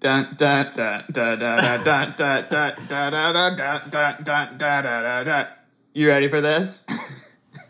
Dun dun dun dun dun dun dun dun dun dun dun dun dun dun dun. You ready for this?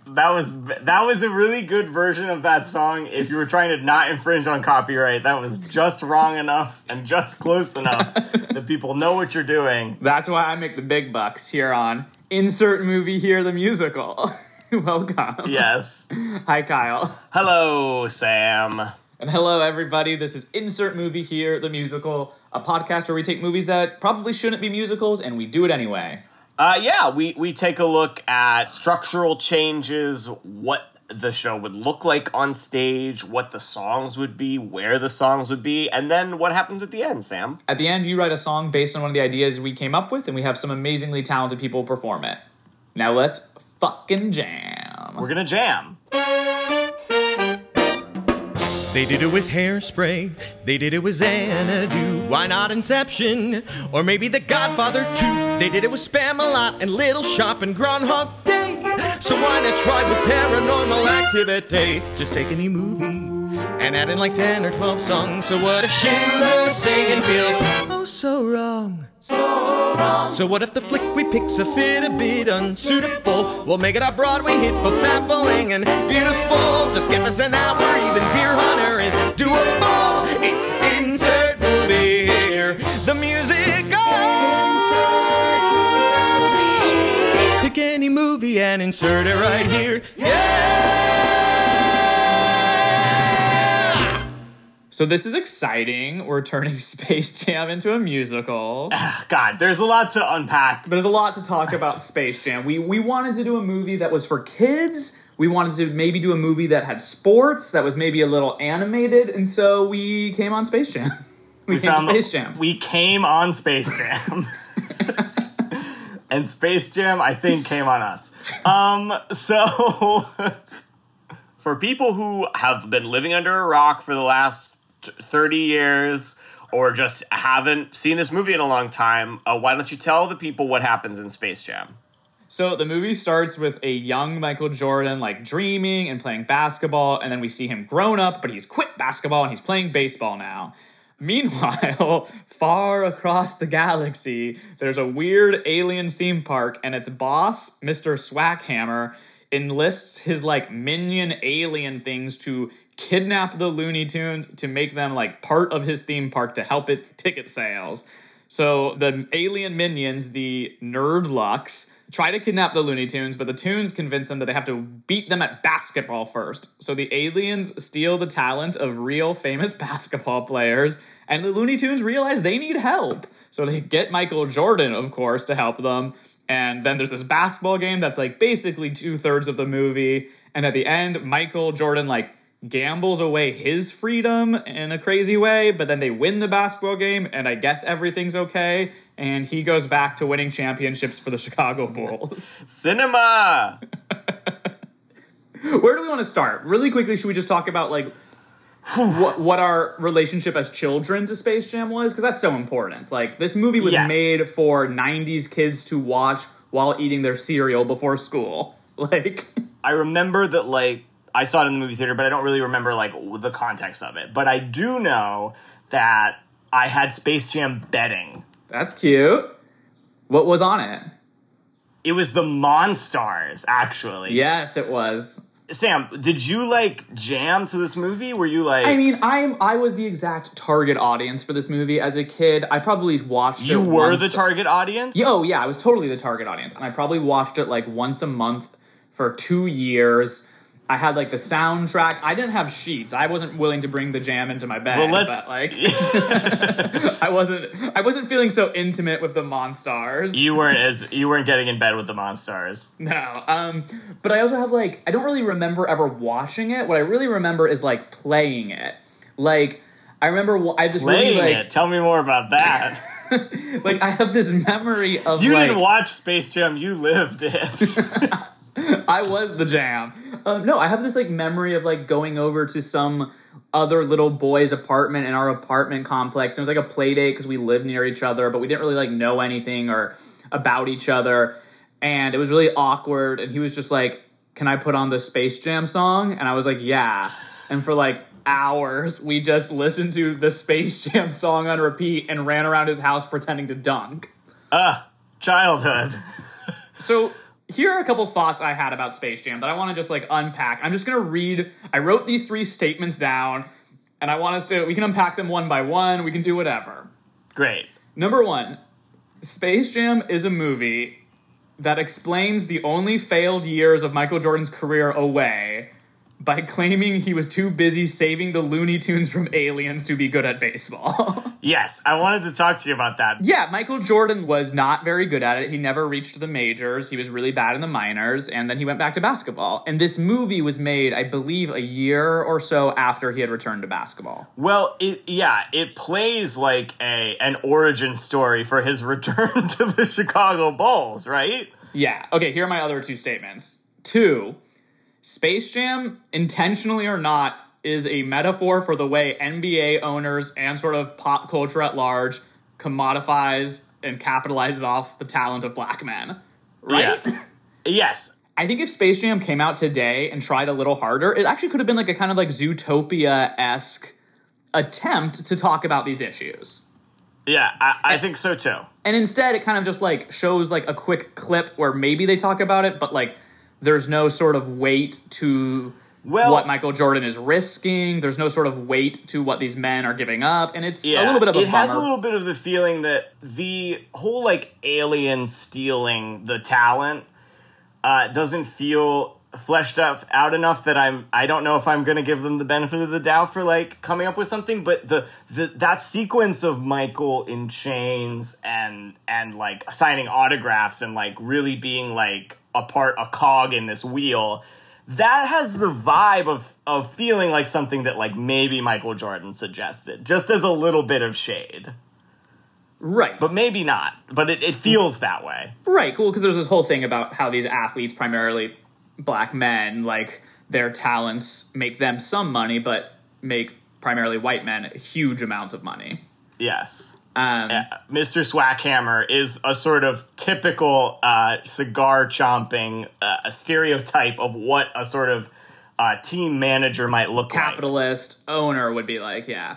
That was that was a really good version of that song. If you were trying to not infringe on copyright, that was just wrong enough and just close enough that people know what you're doing. That's why I make the big bucks here on Insert Movie Here the Musical. Welcome. Yes. Hi, Kyle. Hello, Sam. And hello, everybody. This is Insert Movie Here, the musical, a podcast where we take movies that probably shouldn't be musicals and we do it anyway. Uh, yeah, we we take a look at structural changes, what the show would look like on stage, what the songs would be, where the songs would be, and then what happens at the end, Sam. At the end, you write a song based on one of the ideas we came up with, and we have some amazingly talented people perform it. Now let's fucking jam. We're gonna jam. They did it with hairspray. They did it with Xanadu. Why not Inception? Or maybe The Godfather 2. They did it with Spamalot and Little Shop and Groundhog Day. So why not try with Paranormal Activity? Just take any movie and add in like 10 or 12 songs. So what if Schindler's singing feels oh so wrong? So what if the flick we pick's a fit a bit unsuitable? We'll make it a Broadway hit, both baffling and beautiful. Just give us an hour, even Deer Hunter is doable. It's insert movie here, the musical. Pick any movie and insert it right here. Yeah. So this is exciting. We're turning Space Jam into a musical. God, there's a lot to unpack. There's a lot to talk about Space Jam. We we wanted to do a movie that was for kids. We wanted to maybe do a movie that had sports, that was maybe a little animated, and so we came on Space Jam. We, We came found Space Jam. We came on Space Jam. and Space Jam, I think, came on us. Um, so for people who have been living under a rock for the last t- 30 years or just haven't seen this movie in a long time, uh, why don't you tell the people what happens in Space Jam? So the movie starts with a young Michael Jordan like dreaming and playing basketball, and then we see him grown up, but he's quit basketball and he's playing baseball now. Meanwhile, far across the galaxy, there's a weird alien theme park, and its boss, Mr. Swackhammer, enlists his like minion alien things to kidnap the Looney Tunes to make them like part of his theme park to help its ticket sales. So the alien minions, the Nerdlucks, try to kidnap the Looney Tunes, but the Tunes convince them that they have to beat them at basketball first. So the aliens steal the talent of real famous basketball players, and the Looney Tunes realize they need help. So they get Michael Jordan, of course, to help them. And then there's this basketball game that's like basically two thirds of the movie. And at the end, Michael Jordan like gambles away his freedom in a crazy way, but then they win the basketball game, and I guess everything's okay. And he goes back to winning championships for the Chicago Bulls. Cinema! Where do we want to start? Really quickly, should we just talk about like what what our relationship as children to Space Jam was? Because that's so important. Like this movie was Yes. made for '90s kids to watch while eating their cereal before school. Like. I remember that like I saw it in the movie theater, but I don't really remember like the context of it. But I do know that I had Space Jam bedding. That's cute. What was on it? It was the Monstars, actually. Yes, it was. Sam, did you like jam to this movie? Were you like I mean, I'm I was the exact target audience for this movie as a kid. I probably watched you it were once- the target audience? Oh yeah, I was totally the target audience, and I probably watched it like once a month for two years. I had like the soundtrack. I didn't have sheets. I wasn't willing to bring the jam into my bed. Well, let's- but, like I wasn't. I wasn't feeling so intimate with the Monstars. You weren't as you weren't getting in bed with the Monstars. No. Um, but I also have like I don't really remember ever watching it. What I really remember is like playing it. Like I remember I just Playing really like it. Tell me more about that. like I have this memory of You like didn't watch Space Jam, you lived it. I was the jam. Um, no, I have this like memory of like going over to some other little boy's apartment in our apartment complex. And It was like a play date because we lived near each other, but we didn't really like know anything or about each other, and it was really awkward. And he was just like, "Can I put on the Space Jam song?" And I was like, "Yeah." And for like hours we just listened to the Space Jam song on repeat and ran around his house pretending to dunk. Ah, childhood. So here are a couple thoughts I had about Space Jam that I want to just like unpack. I'm just gonna read. I wrote these three statements down, and I want us to. We can unpack them one by one. We can do whatever. Great. Number one, Space Jam is a movie that explains the only failed years of Michael Jordan's career away by claiming he was too busy saving the Looney Tunes from aliens to be good at baseball. Yes, I wanted to talk to you about that. yeah, Michael Jordan was not very good at it. He never reached the majors. He was really bad in the minors, and then he went back to basketball. And this movie was made, I believe, a year or so after he had returned to basketball. Well, it yeah, it plays like a an origin story for his return to the Chicago Bulls, right? Yeah. Okay, here are my other two statements. Two, Space Jam, intentionally or not, is a metaphor for the way NBA owners and sort of pop culture at large commodifies and capitalizes off the talent of black men. Right? Yeah. yes. I think if Space Jam came out today and tried a little harder, it actually could have been like a kind of like Zootopia esque attempt to talk about these issues. Yeah, I, I think so too. And instead, it kind of just like shows like a quick clip where maybe they talk about it, but like there's no sort of weight to Well- what Michael Jordan is risking. There's no sort of weight to what these men are giving up, and it's Yeah, a little bit of a it bummer. has a little bit of the feeling that the whole like alien stealing the talent uh, doesn't feel fleshed out, out enough that I'm I don't know if I'm gonna give them the benefit of the doubt for like coming up with something. But the the that sequence of Michael in chains and and like signing autographs and like really being like a part a cog in this wheel. That has the vibe of of feeling like something that like maybe Michael Jordan suggested, just as a little bit of shade. right, But maybe not. But it, it feels that way. Right, cool, because there's this whole thing about how these athletes, primarily black men, like their talents make them some money, but make primarily white men huge amounts of money. Yes. Um, Mr. Swackhammer is a sort of typical uh, cigar chomping uh, a stereotype of what a sort of uh, team manager might look like. capitalist owner would be like, yeah.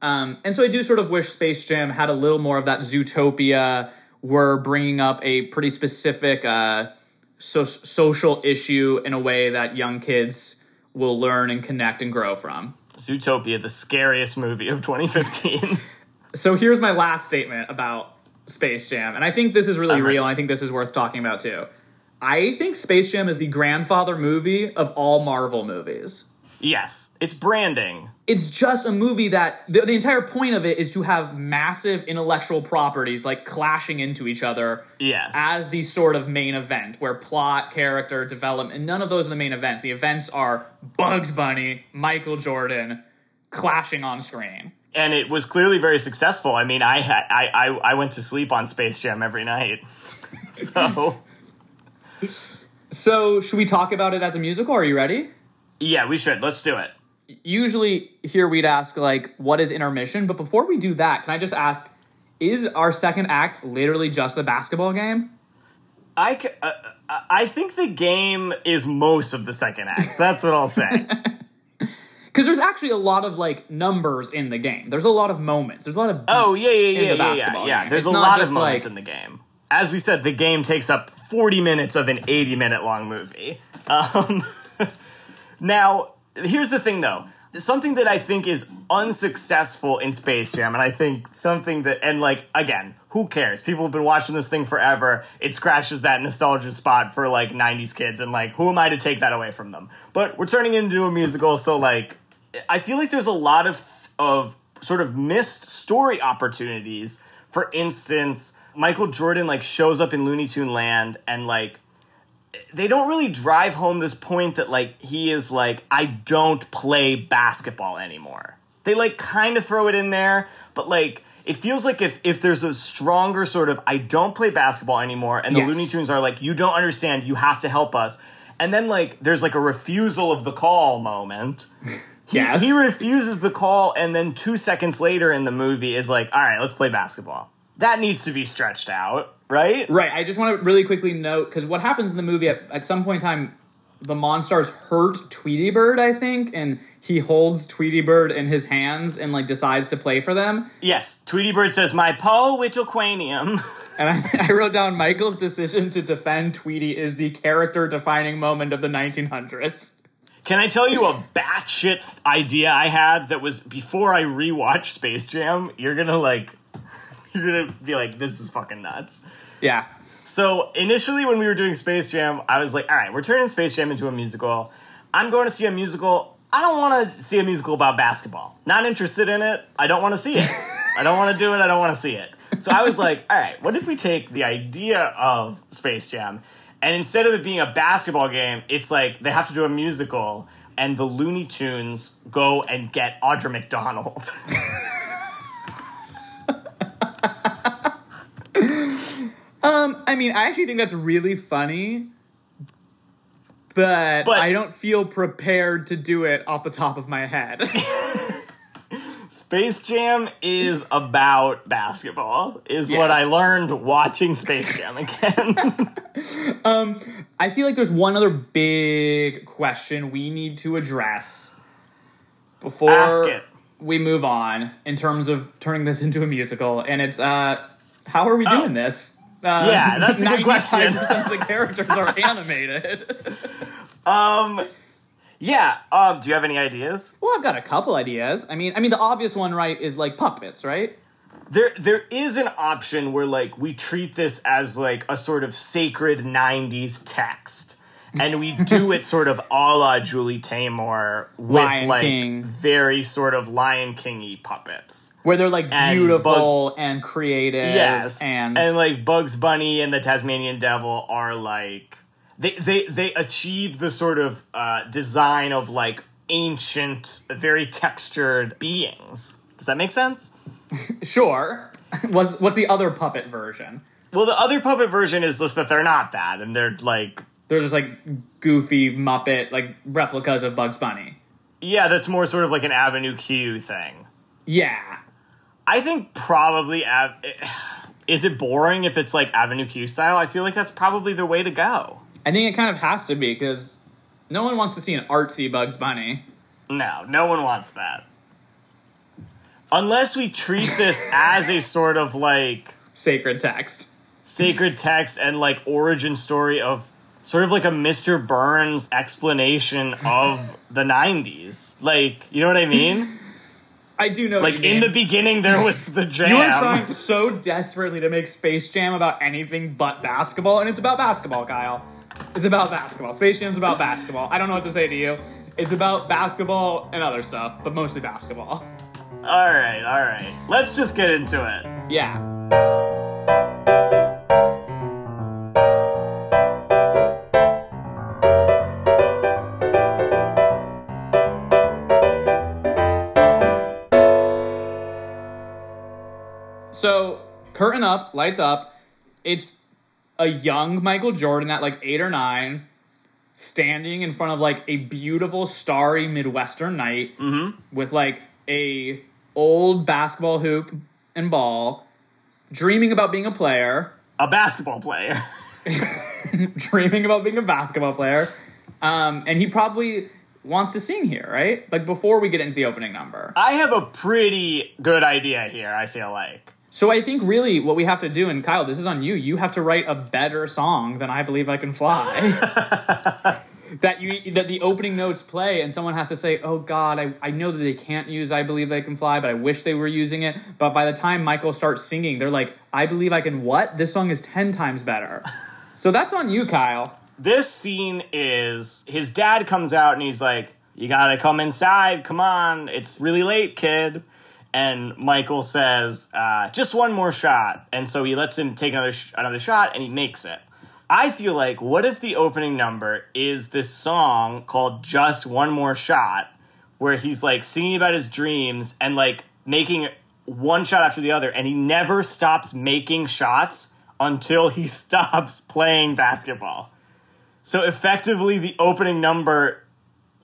Um, and so I do sort of wish Space Jam had a little more of that Zootopia. We're bringing up a pretty specific uh, so- social issue in a way that young kids will learn and connect and grow from. Zootopia, the scariest movie of 2015. So here's my last statement about Space Jam, and I think this is really ready. real, I think this is worth talking about too. I think Space Jam is the grandfather movie of all Marvel movies. yes. It's branding. It's just a movie that the, the entire point of it is to have massive intellectual properties like clashing into each other Yes. as the sort of main event where plot, character, development, and none of those are the main events. The events are Bugs Bunny, Michael Jordan clashing on screen. And it was clearly very successful. I mean, I had I, I I went to sleep on Space Jam every night. so So, should we talk about it as a musical? Are you ready? yeah, we should. Let's do it. usually here we'd ask like what is intermission but before we do that can i just ask is our second act literally just the basketball game I, c- uh, uh, I think the game is most of the second act. That's what I'll say. because there's actually a lot of like numbers in the game there's a lot of moments there's a lot of Oh yeah, yeah, in yeah, yeah, yeah. basketball yeah. There's It's a lot of moments like, in the game. As we said, the game takes up 40 minutes of an 80 minute long movie. Um, now, here's the thing though. Something that I think is unsuccessful in Space Jam, and I think something that, and like, again, who cares? People have been watching this thing forever. It scratches that nostalgia spot for like 90s kids, and like, who am I to take that away from them? But we're turning it into a musical, so like, I feel like there's a lot of of sort of missed story opportunities. For instance, Michael Jordan like shows up in Looney Tune Land and like they don't really drive home this point that like he is like I don't play basketball anymore. They like kind of throw it in there, but like it feels like if if there's a stronger sort of I don't play basketball anymore and the Yes. Looney Tunes are like you don't understand, you have to help us. And then like there's like a refusal of the call moment. He, Yes. he refuses the call, and then two seconds later in the movie is like, "All right, let's play basketball." That needs to be stretched out, right? right i just want to really quickly note because what happens in the movie at, at some point in time the Monstars hurt Tweety Bird, I think, and he holds Tweety Bird in his hands and like decides to play for them. Yes, Tweety Bird says, My Poe Whittlquanium. And I, I wrote down Michael's decision to defend Tweety is the character defining moment of the 1900s. Can I tell you a batshit idea I had that was before I rewatched Space Jam? You're gonna like, you're gonna be like, this is fucking nuts. Yeah. So initially, when we were doing Space Jam, I was like, all right, we're turning Space Jam into a musical. I'm going to see a musical. I don't want to see a musical about basketball. Not interested in it. I don't want to see it. I don't want to do it. I don't want to see it. So I was like, all right, what if we take the idea of Space Jam and instead of it being a basketball game, it's like they have to do a musical and the Looney Tunes go and get Audra McDonald. Um, I mean, I actually think that's really funny, but, But- I don't feel prepared to do it off the top of my head. Space Jam is about basketball, is what I learned watching Space Jam again. I feel like there's one other big question we need to address before we move on in terms of turning this into a musical, and it's uh, how are we Oh. doing this? Uh, Yeah, that's a good question. 95% of the characters are animated. Yeah, um, do you have any ideas? well, I've got a couple ideas. I mean, I mean, the obvious one, right, is like puppets, right? There there is an option where like we treat this as like a sort of sacred 90s text. And we do it sort of a la Julie Taymor with Lion like King. very sort of Lion King-y puppets. Where they're like And beautiful and creative. Yes, and, and, like Bugs Bunny and the Tasmanian Devil are like they they they achieve the sort of uh, design of like ancient, very textured beings. Does that make sense? sure. what's what's the other puppet version? Well, the other puppet version is just that they're not that, and they're like, They're just like goofy Muppet like replicas of Bugs Bunny. yeah, that's more sort of like an Avenue Q thing. Yeah. I think probably Av- is it boring if it's like Avenue Q style? I feel like that's probably the way to go. I think it kind of has to be because no one wants to see an artsy Bugs Bunny. No, no one wants that. Unless we treat this as a sort of like Sacred text. sacred text and like origin story of sort of like a Mr. Burns explanation of the 90s. Like, you know what I mean? I do know. what Like in the beginning there was the jam. You are trying so desperately to make Space Jam about anything but basketball, and it's about basketball, Kyle. It's about basketball. Space Jam's about basketball. I don't know what to say to you. It's about basketball and other stuff, but mostly basketball. all right, all right. Let's just get into it. Yeah. So, curtain up, lights up. It's a young Michael Jordan at like eight or nine, standing in front of like a beautiful starry Midwestern night with like a old basketball hoop and ball, dreaming about being a player, A basketball player. dreaming about being a basketball player. Um, and he probably wants to sing here, right? Like before we get into the opening number. I have a pretty good idea here, I feel like. So I think really what we have to do, and Kyle, this is on you. You have to write a better song than "I Believe I Can Fly." that you that the opening notes play, and someone has to say, "Oh God, I, I know that they can't use "I Believe I Can Fly," but I wish they were using it." But by the time Michael starts singing, they're like, "I believe I can what?" This song is ten times better. So that's on you, Kyle. This scene is his dad comes out and he's like, You gotta come inside, come on, it's really late, kid. And Michael says, uh, Just one more shot. And so he lets him take another, sh- another shot and he makes it. I feel like, what if the opening number is this song called Just One More Shot, where he's like singing about his dreams and like making one shot after the other, and he never stops making shots until he stops playing basketball. So effectively, the opening number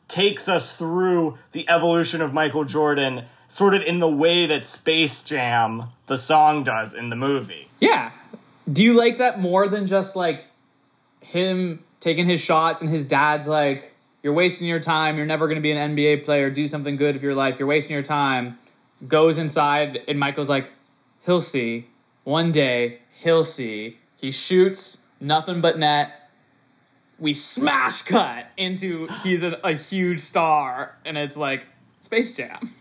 takes us through the evolution of Michael Jordan, sort of in the way that Space Jam, the song, does in the movie. Yeah. Do you like that more than just like him taking his shots, and his dad's like, "You're wasting your time. You're never going to be an NBA player. Do something good with your life. You're wasting your time." Goes inside, and Michael's like, "He'll see. One day, he'll see." He shoots, nothing but net. We smash cut into he's a, a huge star, and it's like Space Jam.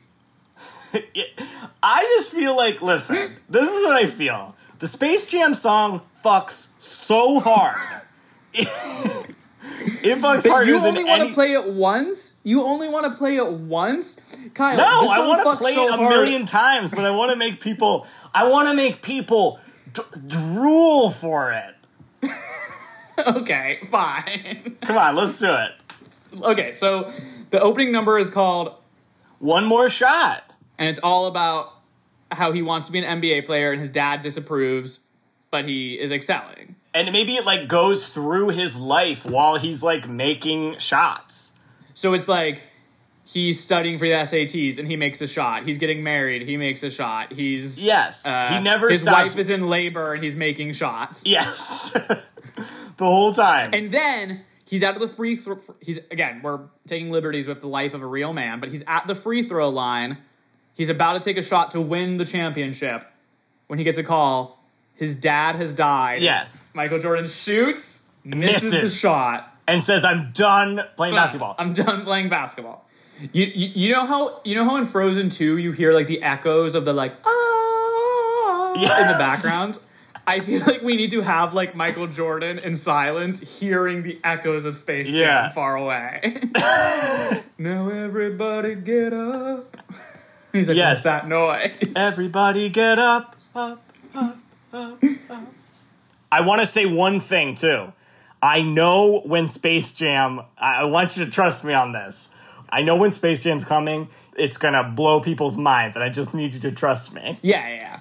I just feel like, listen, this is what I feel. The Space Jam song fucks so hard. it fucks But harder you only want any- to play it once. You only want to play it once, Kyle. No, I want to play so it a hard. million times, but I want to make people. I want to make people d- drool for it. Okay, fine. Come on, let's do it. okay, so the opening number is called, One more shot. And it's all about how he wants to be an NBA player, and his dad disapproves, but he is excelling. And maybe it like goes through his life while he's like making shots. So it's like he's studying for the SATs and he makes a shot. He's getting married, he makes a shot. He's Yes, he uh, never His stops- wife is in labor and he's making shots. Yes. the whole time. And then he's out of the free throw. He's again, we're taking liberties with the life of a real man, but he's at the free throw line. He's about to take a shot to win the championship when he gets a call. His dad has died. yes. Michael Jordan shoots, misses, the shot. And says, I'm done playing basketball. I'm done playing basketball. You, you you know how you know how in Frozen 2 you hear like the echoes of the like ah in the background? I feel like we need to have like Michael Jordan in silence hearing the echoes of Space Jam Yeah. far away. now everybody get up. He's like, Yes. what's that noise? Everybody get up, up, up, up, up. I want to say one thing too. I know when Space Jam, I want you to trust me on this. I know when Space Jam's coming, it's gonna blow people's minds, and I just need you to trust me. yeah, yeah, yeah.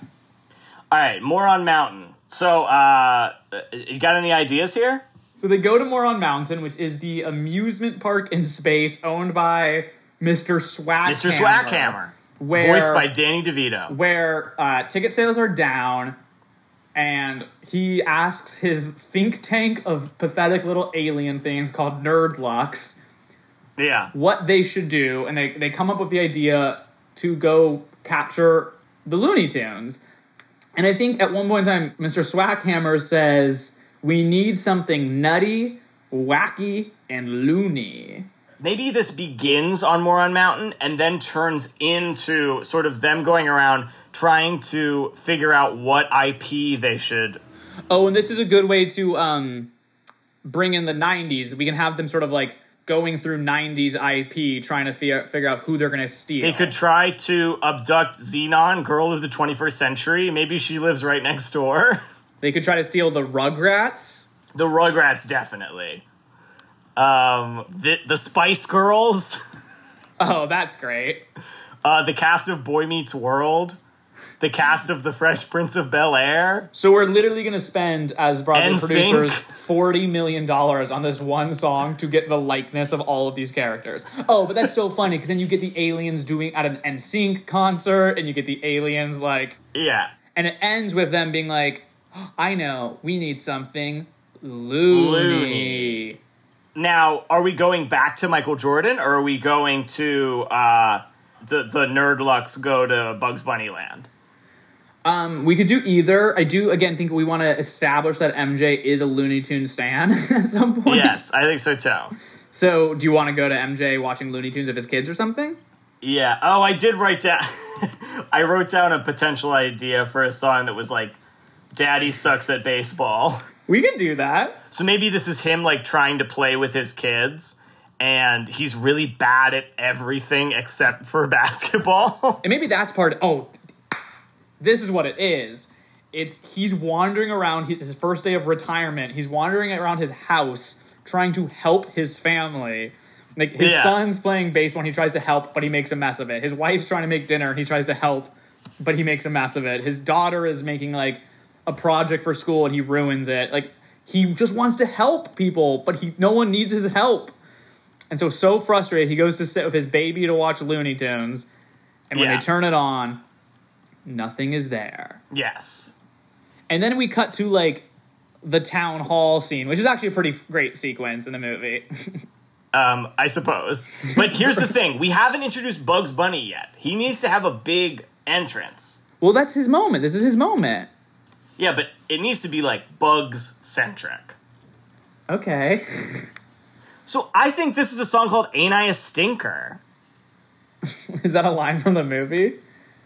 All right, Moron Mountain. So, uh, you got any ideas here? So they go to Moron Mountain, which is the amusement park in space owned by Mr. Swackhammer. Mr. Swackhammer, Where voiced by Danny DeVito. where uh, ticket sales are down, and he asks his think tank of pathetic little alien things called Nerdlucks Yeah, what they should do, and they, they come up with the idea to go capture the Looney Tunes. And I think at one point in time, Mr. Swackhammer says, We need something nutty, wacky, and loony. Maybe this begins on Moron Mountain and then turns into sort of them going around trying to figure out what IP they should. Oh, and this is a good way to um, bring in the 90s. We can have them sort of like going through 90s IP, trying to figure, figure out who they're going to steal. They could try to abduct Zenon, girl of the 21st century. Maybe she lives right next door. They could try to steal the Rugrats. The Rugrats, definitely. Um, the, the Spice Girls, Oh, that's great. uh, the cast of Boy Meets World, the cast of The Fresh Prince of Bel Air. So we're literally going to spend, as Broadway producers, forty million dollars on this one song to get the likeness of all of these characters. Oh, but that's so funny because then you get the aliens doing at an NSYNC concert, and you get the aliens like, Yeah. and it ends with them being like, "I know, we need something loony." Loony. Now, are we going back to Michael Jordan, or are we going to uh, the the Nerdlucks go to Bugs Bunny Land? Um, we could do either. I do again think we want to establish that MJ is a Looney Tune stan at some point. Yes, I think so too. So, do you want to go to MJ watching Looney Tunes of his kids or something? Yeah. Oh, I did write down. I wrote down a potential idea for a song that was like, "Daddy sucks at baseball." We could do that. So maybe this is him like trying to play with his kids, and he's really bad at everything except for basketball. And maybe that's part. Oh, this is what it is. It's he's wandering around. He's his first day of retirement. He's wandering around his house trying to help his family. Like his Yeah. son's playing baseball and he tries to help, but he makes a mess of it. His wife's trying to make dinner and he tries to help, but he makes a mess of it. His daughter is making like a project for school and he ruins it. Like he just wants to help people, but he no one needs his help. And so so frustrated, he goes to sit with his baby to watch Looney Tunes. And when Yeah. they turn it on, nothing is there. yes. And then we cut to like the town hall scene, which is actually a pretty great sequence in the movie. Um, I suppose. But here's the thing: we haven't introduced Bugs Bunny yet. He needs to have a big entrance. well, that's his moment. This is his moment. Yeah, but it needs to be like Bugs centric. Okay. So I think this is a song called "Ain't I a Stinker." is that a line from the movie?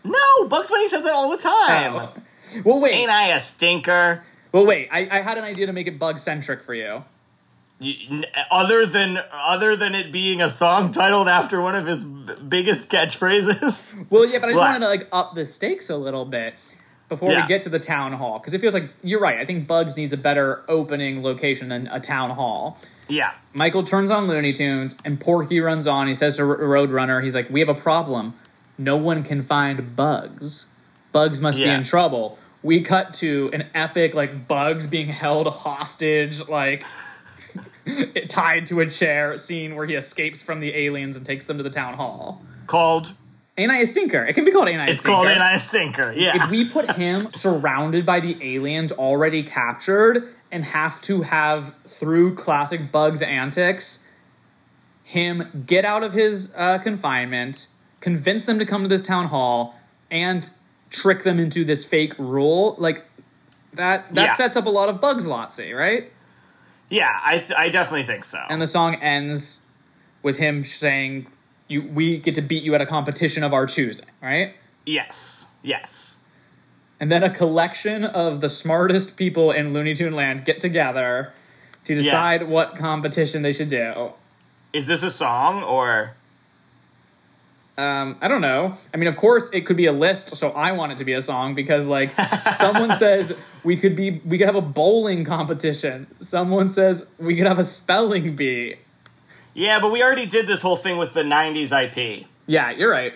No, Bugs Bunny says that all the time. Oh. Well, wait. Ain't I a stinker? well, wait. I, I had an idea to make it bug centric for you. Other than other than it being a song titled after one of his b- biggest catchphrases. Well, yeah, but I just What? wanted to like up the stakes a little bit before Yeah. we get to the town hall because it feels like you're right. I think Bugs needs a better opening location than a town hall. Yeah, Michael turns on Looney Tunes and Porky runs on. He says to Roadrunner, he's like, "We have a problem. No one can find Bugs. Bugs must be in trouble." We cut to an epic like Bugs being held hostage, like tied to a chair scene where he escapes from the aliens and takes them to the town hall. called. Ain't I a stinker? It can be called Ain't I a It's Stinker. called "Ain't I a Stinker." Yeah. if we put him surrounded by the aliens already captured and have to have through classic bugs antics him get out of his uh, confinement convince them to come to this town hall and trick them into this fake rule like that that Yeah. sets up a lot of bugs lotsy right yeah, I th- I definitely think so. and the song ends with him saying you we get to beat you at a competition of our choosing right yes, yes. And then a collection of the smartest people in Looney Tune Land get together to decide Yes. what competition they should do. Is this a song or? Um, I don't know. I mean, of course, it could be a list, so I want it to be a song because, like, someone says we could be, we could have a bowling competition. Someone says we could have a spelling bee. Yeah, but we already did this whole thing with the '90s IP. Yeah, you're right.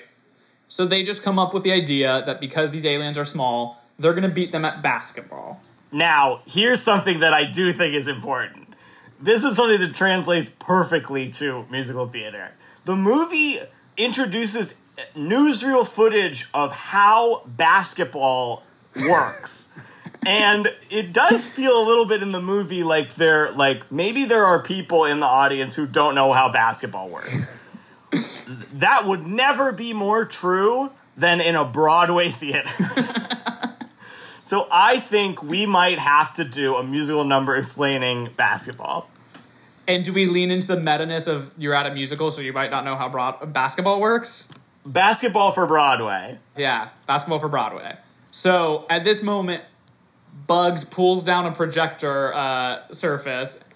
So they just come up with the idea that because these aliens are small, they're gonna beat them at basketball. Now, here's something that I do think is important. This is something that translates perfectly to musical theater. The movie introduces newsreel footage of how basketball works. and it does feel a little bit in the movie like there like maybe there are people in the audience who don't know how basketball works. that would never be more true than in a Broadway theater. So I think we might have to do a musical number explaining basketball. And do we lean into the meta-ness of you're at a musical, so you might not know how broad basketball works? Basketball for Broadway. Yeah, basketball for Broadway. So at this moment, Bugs pulls down a projector uh, surface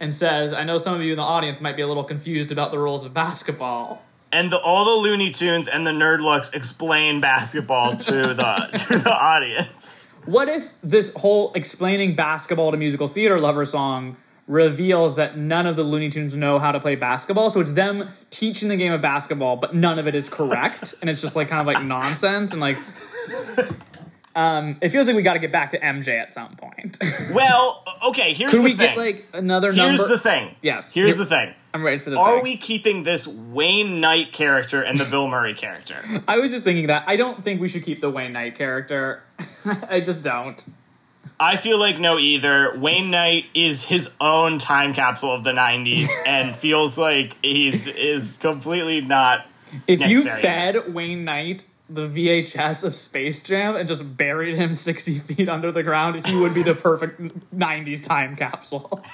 and says, "I know some of you in the audience might be a little confused about the rules of basketball." And the, all the Looney Tunes and the Nerdlucks explain basketball to the to the audience. What if this whole explaining basketball to musical theater lover song reveals that none of the Looney Tunes know how to play basketball? So it's them teaching the game of basketball, but none of it is correct, and it's just like kind of like nonsense and like. Um, it feels like we got to get back to MJ at some point. Well, okay, here's Could the we thing. get like another here's number? Here's the thing. Yes. Here's Here- the thing. I'm ready for the. Are thing. we keeping this Wayne Knight character and the Bill Murray character? I was just thinking that I don't think we should keep the Wayne Knight character. I just don't. I feel like no either. Wayne Knight is his own time capsule of the 90s and feels like he is completely not If you fed Wayne Knight the VHS of Space Jam and just buried him 60 feet under the ground, he would be the perfect 90s time capsule.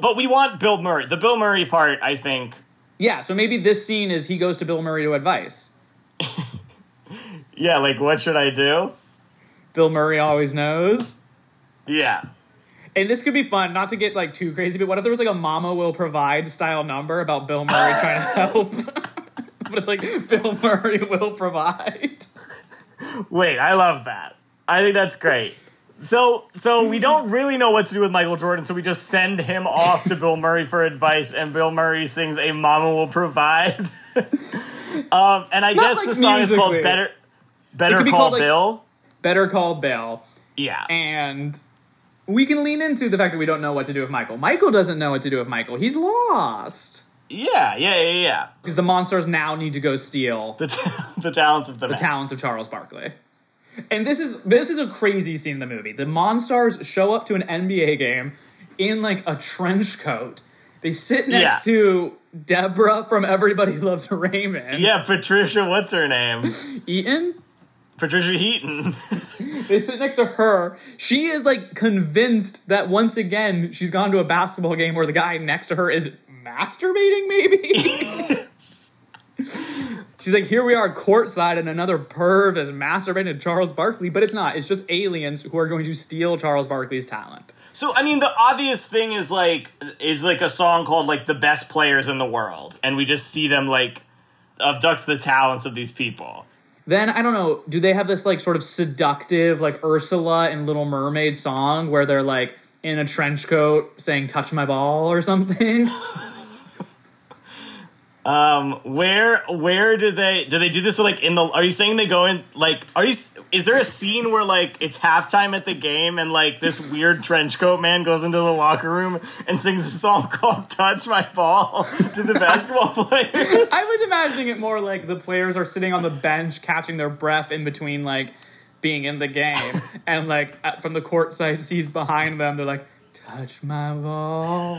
But we want Bill Murray. The Bill Murray part, I think. yeah, so maybe this scene is he goes to Bill Murray to advice. Yeah, like what should I do? Bill Murray always knows. Yeah. And this could be fun, not to get like too crazy, but what if there was like a Mama Will Provide style number about Bill Murray trying to help? But it's like Bill Murray will provide. Wait, I love that. I think that's great. So, so we don't really know what to do with Michael Jordan, so we just send him off to Bill Murray for advice, and Bill Murray sings "A Mama Will Provide." um, and I guess like the song is called "Better." Better be call called, like- Bill. Better call Bill. Yeah. And we can lean into the fact that we don't know what to do with Michael. Michael doesn't know what to do with Michael. He's lost. Yeah, yeah, yeah, yeah. Because the monsters now need to go steal The, t- the talents of the, the talents of Charles Barkley. And this is this is a crazy scene in the movie. The monsters show up to an NBA game in like a trench coat. They sit next Yeah. to Deborah from Everybody Loves Raymond. Yeah, Patricia, what's her name? Eaton. Patricia Heaton. They sit next to her. She is like convinced that once again she's gone to a basketball game where the guy next to her is masturbating, maybe. she's like, here we are courtside, and another perv is masturbating to Charles Barkley, but it's not. It's just aliens who are going to steal Charles Barkley's talent. So I mean, the obvious thing is like is like a song called like "The Best Players in the World," and we just see them like abduct the talents of these people. Then I don't know. Do they have this like sort of seductive, like Ursula and Little Mermaid song where they're like in a trench coat saying "Touch my ball" or something? Um, where where do they do they do this like in the? Are you saying they go in like? Are you? Is there a scene where like it's halftime at the game and like this weird trench coat man goes into the locker room and sings a song called "Touch My Ball" to the basketball players? I was imagining it more like the players are sitting on the bench catching their breath in between like being in the game, and like from the courtside seats behind them, they're like. Touch my ball,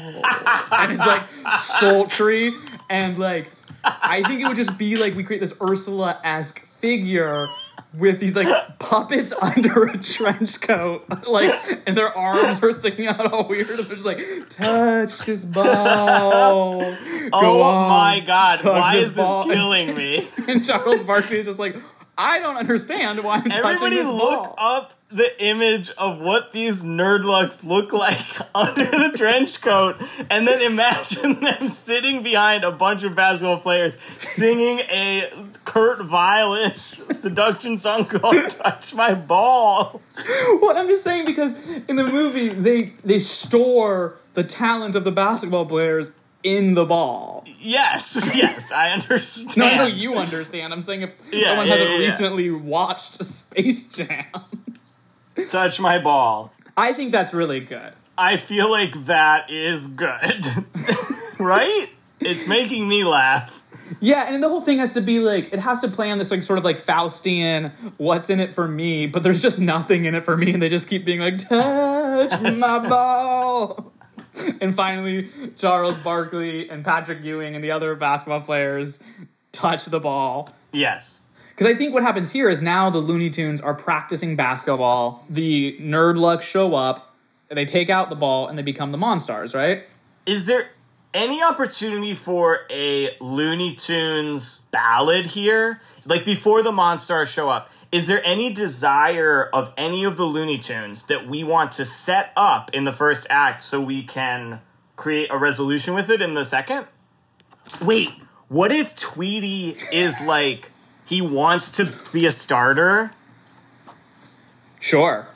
and it's like sultry, and like I think it would just be like we create this Ursula esque figure with these like puppets under a trench coat, like, and their arms are sticking out all weird. So they're just like, touch this ball. Go oh on, my god! Why this is this ball." killing me? And Charles Barkley is just like, I don't understand why I'm touching Everybody this look ball. up the image of what these nerdlucks look like under the trench coat and then imagine them sitting behind a bunch of basketball players singing a Kurt Vile-ish seduction song called Touch My Ball. Well, I'm just saying because in the movie they they store the talent of the basketball players in the ball. Yes, yes, I understand. No, I know you understand. I'm saying if Yeah, someone yeah, hasn't yeah, recently watched Space Jam, Touch My Ball. I think that's really good. I feel like that is good. right? It's making me laugh. Yeah, and the whole thing has to be like it has to play on this like sort of like Faustian what's in it for me, but there's just nothing in it for me, and they just keep being like, touch my ball. And finally, Charles Barkley and Patrick Ewing and the other basketball players touch the ball. Yes. Because I think what happens here is now the Looney Tunes are practicing basketball. The Nerdluck show up, they take out the ball, and they become the Monstars, right? Is there any opportunity for a Looney Tunes ballad here? Like before the Monstars show up, is there any desire of any of the Looney Tunes that we want to set up in the first act so we can create a resolution with it in the second? Wait, what if Tweety is like he wants to be a starter Sure.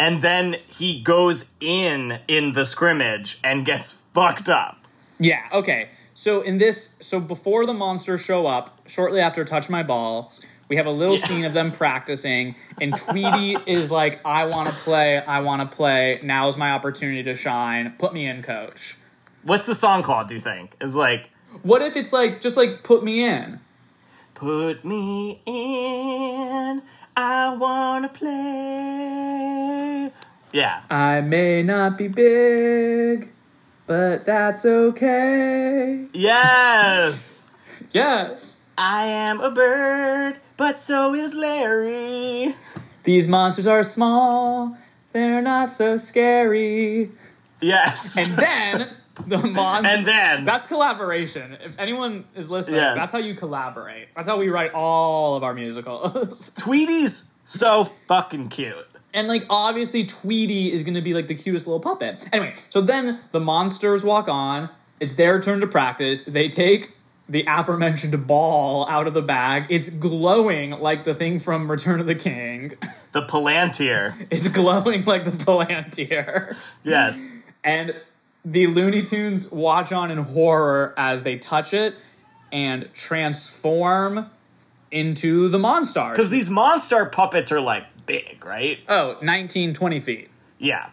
and then he goes in in the scrimmage and gets fucked up? Yeah, okay. So in this, so before the Monstars show up, shortly after Touch My Balls, we have a little Yeah. scene of them practicing, and Tweety is like, I want to play, I want to play, now's my opportunity to shine, put me in, coach. What's the song called, do you think? Is like What if it's like, just like, put me in? Put me in. I wanna play. Yeah. I may not be big, but that's okay. Yes. Yes. I am a bird, but so is Larry. These monsters are small, they're not so scary. Yes. And then the monster. And then- that's collaboration. If anyone is listening, Yes. that's how you collaborate. That's how we write all of our musicals. Tweety's so fucking cute. and like obviously Tweety is going to be like the cutest little puppet. Anyway, so then the monsters walk on. It's their turn to practice. They take the aforementioned ball out of the bag. It's glowing like the thing from Return of the King. The Palantir. It's glowing like the Palantir. Yes. And the Looney Tunes watch on in horror as they touch it and transform into the Monstars. Because these monster puppets are like big, right? Oh, 19, 20 feet. Yeah.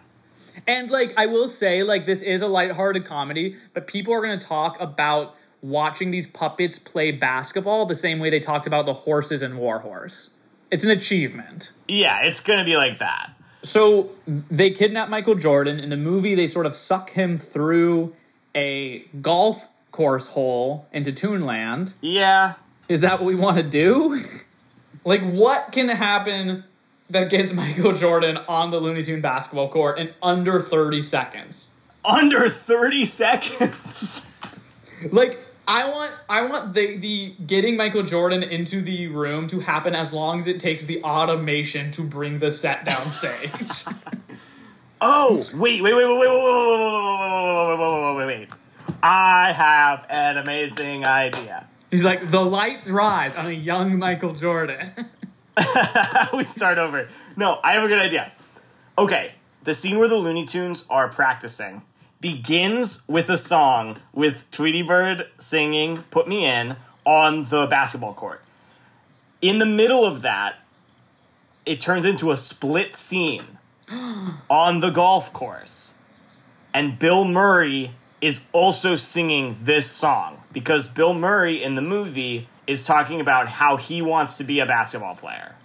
And like I will say, like this is a lighthearted comedy, but people are gonna talk about watching these puppets play basketball the same way they talked about the horses in War Horse. It's an achievement. Yeah, it's gonna be like that. So they kidnap Michael Jordan. In the movie, they sort of suck him through a golf course hole into Toonland. Yeah. Is that what we want to do? like, what can happen that gets Michael Jordan on the Looney Tune basketball court in under 30 seconds? Under 30 seconds. Like, I want I want the the getting Michael Jordan into the room to happen as long as it takes the automation to bring the set downstage. Oh, wait, wait, wait, wait, wait, wait, wait, wait, wait, wait, wait, wait. I have an amazing idea. He's like, the lights rise on a young Michael Jordan. we start over. No, I have a good idea. Okay, the scene where the Looney Tunes are practicing begins with a song with Tweety Bird singing Put Me In on the basketball court. In the middle of that, it turns into a split scene on the golf course. And Bill Murray is also singing this song because Bill Murray in the movie is talking about how he wants to be a basketball player.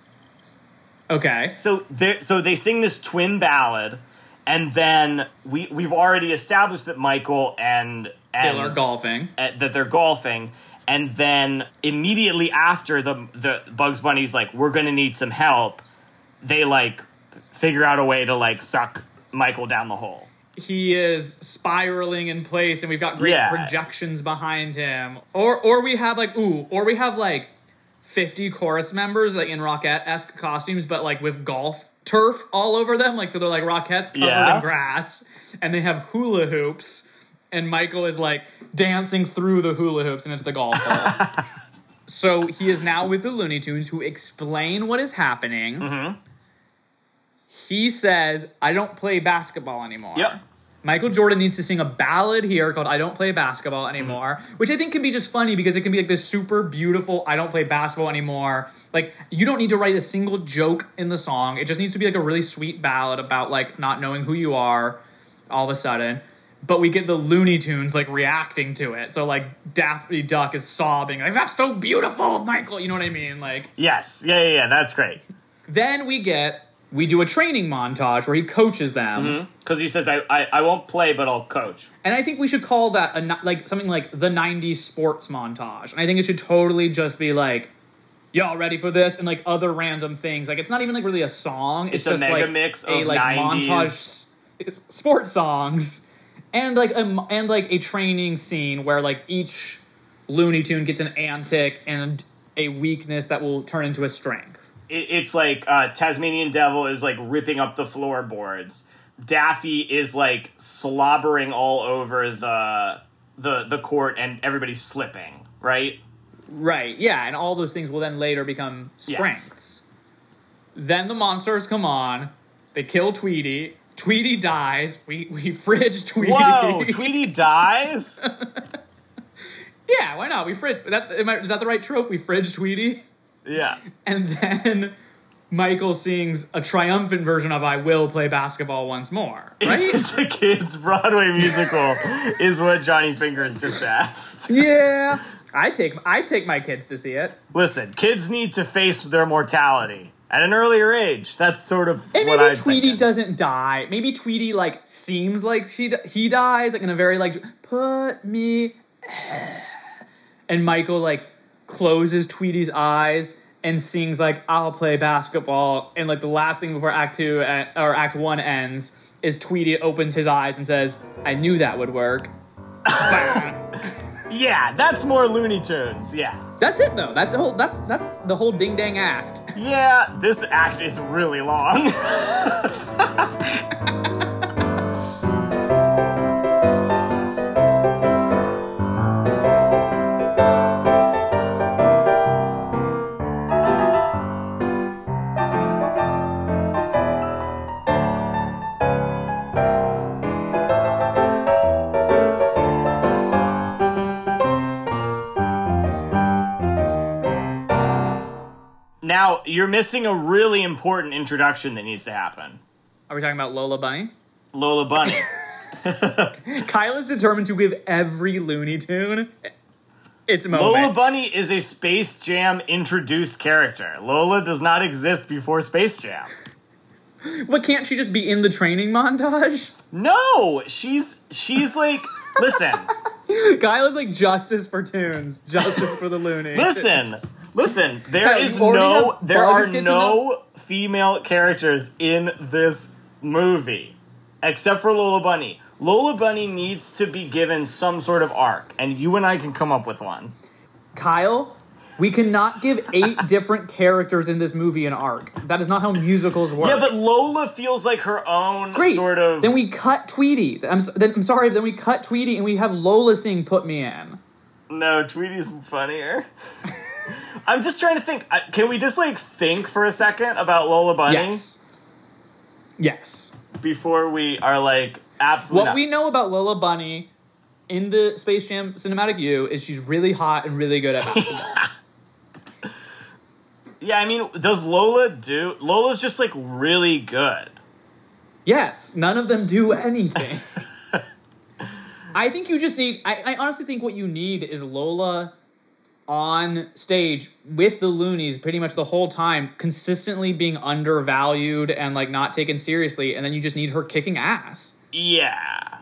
okay. So they so they sing this twin ballad, and then we we've already established that Michael and and Bill are golfing. uh, that they're golfing, and then immediately after the the Bugs Bunny's like we're gonna need some help, they like figure out a way to like suck Michael down the hole. He is spiraling in place and we've got great Yeah. projections behind him. Or or we have like ooh, or we have like 50 chorus members like in Rockette-esque costumes, but like with golf turf all over them. Like so they're like Rockettes covered Yeah. in grass. And they have hula hoops. And Michael is like dancing through the hula hoops and into the golf hole. so he is now with the Looney Tunes who explain what is happening. Mm-hmm. He says, I don't play basketball anymore. Yep. Michael Jordan needs to sing a ballad here called I Don't Play Basketball Anymore, which I think can be just funny because it can be like this super beautiful I don't play basketball anymore. Like you don't need to write a single joke in the song. It just needs to be like a really sweet ballad about like not knowing who you are all of a sudden. But we get the Looney Tunes like reacting to it. So like Daffy Duck is sobbing like that's so beautiful, Michael. You know what I mean? Like Yes, yeah, yeah, yeah. That's great. then we get we do a training montage where he coaches them. Mm-hmm. Because he says I, I I won't play, but I'll coach. And I think we should call that a like something like the '90s sports montage. And I think it should totally just be like, "Y'all ready for this?" and like other random things. Like it's not even like really a song. It's, It's a just mega like mix a of like 90s. montage sports songs, and like a and like a training scene where like each Looney Tune gets an antic and a weakness that will turn into a strength. It, it's like uh, Tasmanian Devil is like ripping up the floorboards. Daffy is like slobbering all over the the the court, and everybody's slipping. Right? Right, yeah, and all those things will then later become strengths. Then the monsters come on, they kill Tweety. Tweety dies. We we fridge Tweety. Whoa! Tweety dies. yeah, why not? We fridge. That is that the right trope? We fridge Tweety, Yeah. and then Michael sings a triumphant version of "I Will Play Basketball Once More." Right? this a kids Broadway musical? is what Johnny Fingers just asked. yeah, I take I take my kids to see it. Listen, kids need to face their mortality at an earlier age. That's sort of And what maybe I Tweety doesn't die. Maybe Tweety like seems like she he dies like in a very like put me, and Michael like closes Tweety's eyes and sings like I'll play basketball. And like the last thing before Act Two uh, or Act One ends is Tweety opens his eyes and says, "I knew that would work." Yeah, that's more Looney Tunes. Yeah. That's it though. That's the whole. That's that's the whole ding dang act. Yeah, this act is really long. you're missing a really important introduction that needs to happen. Are we talking about Lola Bunny? Lola Bunny. Kyle is determined to give every Looney Tune its moment. Lola. Bunny is a Space Jam introduced character. Lola does not exist before Space Jam. but can't she just be in the training montage? No, she's she's like listen, Kyle is like justice for tunes, justice for the loony. listen, listen. There Kyle, is no there are no female characters in this movie except for Lola Bunny. Lola Bunny needs to be given some sort of arc, and you and I can come up with one. Kyle, we cannot give eight different characters in this movie an arc. That is not how musicals work. Yeah, but Lola feels like her own Great. sort of. Then we cut Tweety. I'm, then, I'm sorry. Then we cut Tweety and we have Lola sing "Put Me In." No, Tweety's funnier. I'm just trying to think. Can we just like think for a second about Lola Bunny Yes. Yes. before we are like absolutely? What not- we know about Lola Bunny in the Space Jam cinematic view is she's really hot and really good at basketball. Yeah, I mean, does Lola do? Lola's just like really good. yes, none of them do anything. I think you just need. I, I honestly think what you need is Lola on stage with the loonies pretty much the whole time, consistently being undervalued and like not taken seriously, and then you just need her kicking ass. Yeah.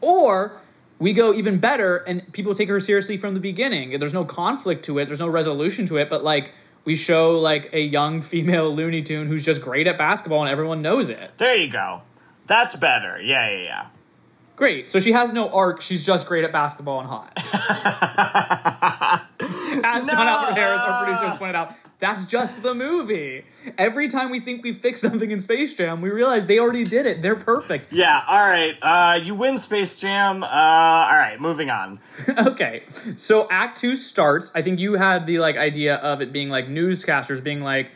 Or we go even better and people take her seriously from the beginning. There's no conflict to it, there's no resolution to it, but like we show like a young female Looney Tune who's just great at basketball and everyone knows it. There you go. That's better. Yeah, yeah, yeah. Great. So she has no arc, she's just great at basketball and hot. As John Albert Harris, our producer, has pointed out, that's just the movie. Every time we think we fix something in Space Jam, we realize they already did it. They're perfect. Yeah. All right. Uh, you win Space Jam. Uh, all right. Moving on. okay so act two starts i think you had the like idea of it being like newscasters being like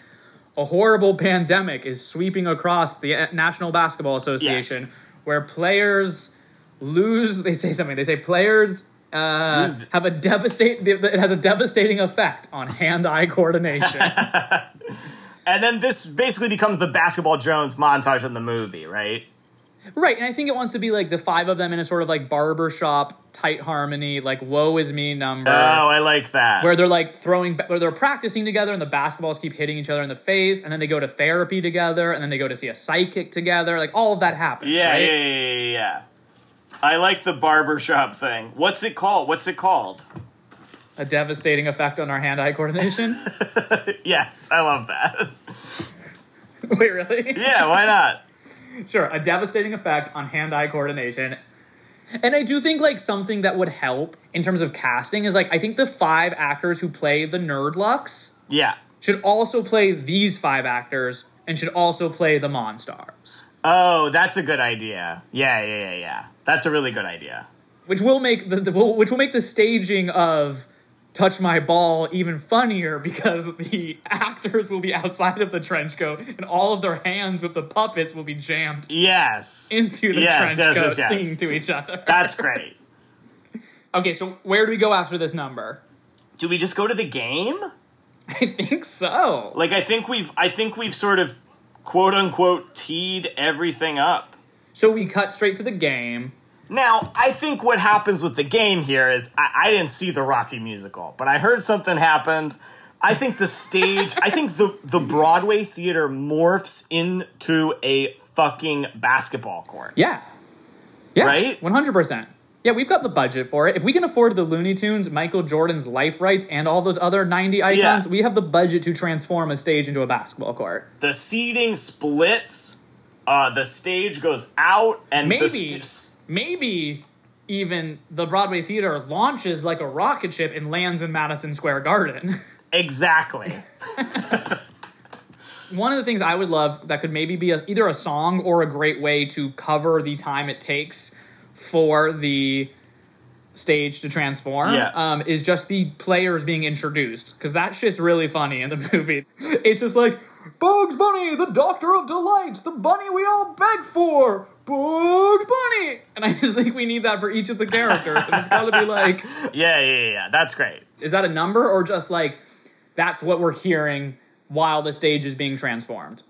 a horrible pandemic is sweeping across the national basketball association where players lose they say something they say players uh, the- have a devastate it has a devastating effect on hand-eye coordination And then this basically becomes the Basketball Jones montage in the movie, right? right and i think it wants to be like the five of them in a sort of like barbershop tight harmony like woe is me number Oh, I like that. where they're like throwing, where they're practicing together, and the basketballs keep hitting each other in the face, and then they go to therapy together, and then they go to see a psychic together. Like all of that happens. yeah, right? yeah, yeah, yeah, yeah. I like the barbershop thing. What's it called? What's it called? A devastating effect on our hand-eye coordination. Yes, I love that. Wait, really? Yeah, why not? Sure, a devastating effect on hand-eye coordination. And I do think like something that would help in terms of casting is like I think the five actors who play the Nerdlucks Yeah. should also play these five actors and should also play the Monstars. Oh, that's a good idea. Yeah, yeah, yeah, yeah. That's a really good idea. which will make the, the which will make the staging of touch my ball even funnier because the actors will be outside of the trench coat and all of their hands with the puppets will be jammed Yes. into the Yes, trench yes, coat yes, singing to each other That's great. okay so where do we go after this number Do we just go to the game? i think so Like I think we've I think we've sort of quote unquote teed everything up. so we cut straight to the game Now, I think what happens with the game here is I, I didn't see the Rocky musical, but I heard something happened. I think the stage, I think the, the Broadway theater morphs into a fucking basketball court. yeah yeah Right? 100% yeah we've got the budget for it if we can afford the looney tunes michael jordan's life rights and all those other 90 icons Yeah. we have the budget to transform a stage into a basketball court The seating splits, uh, the stage goes out, and maybe st- maybe even the broadway theater launches like a rocket ship and lands in madison square garden exactly. one of the things i would love that could maybe be a, either a song or a great way to cover the time it takes for the stage to transform Yeah. um, is just the players being introduced because that shit's really funny in the movie it's just like bugs bunny the doctor of delights the bunny we all beg for bugs bunny and i just think we need that for each of the characters and it's got to be like Yeah, yeah, yeah, yeah. That's great. is that a number or just like that's what we're hearing while the stage is being transformed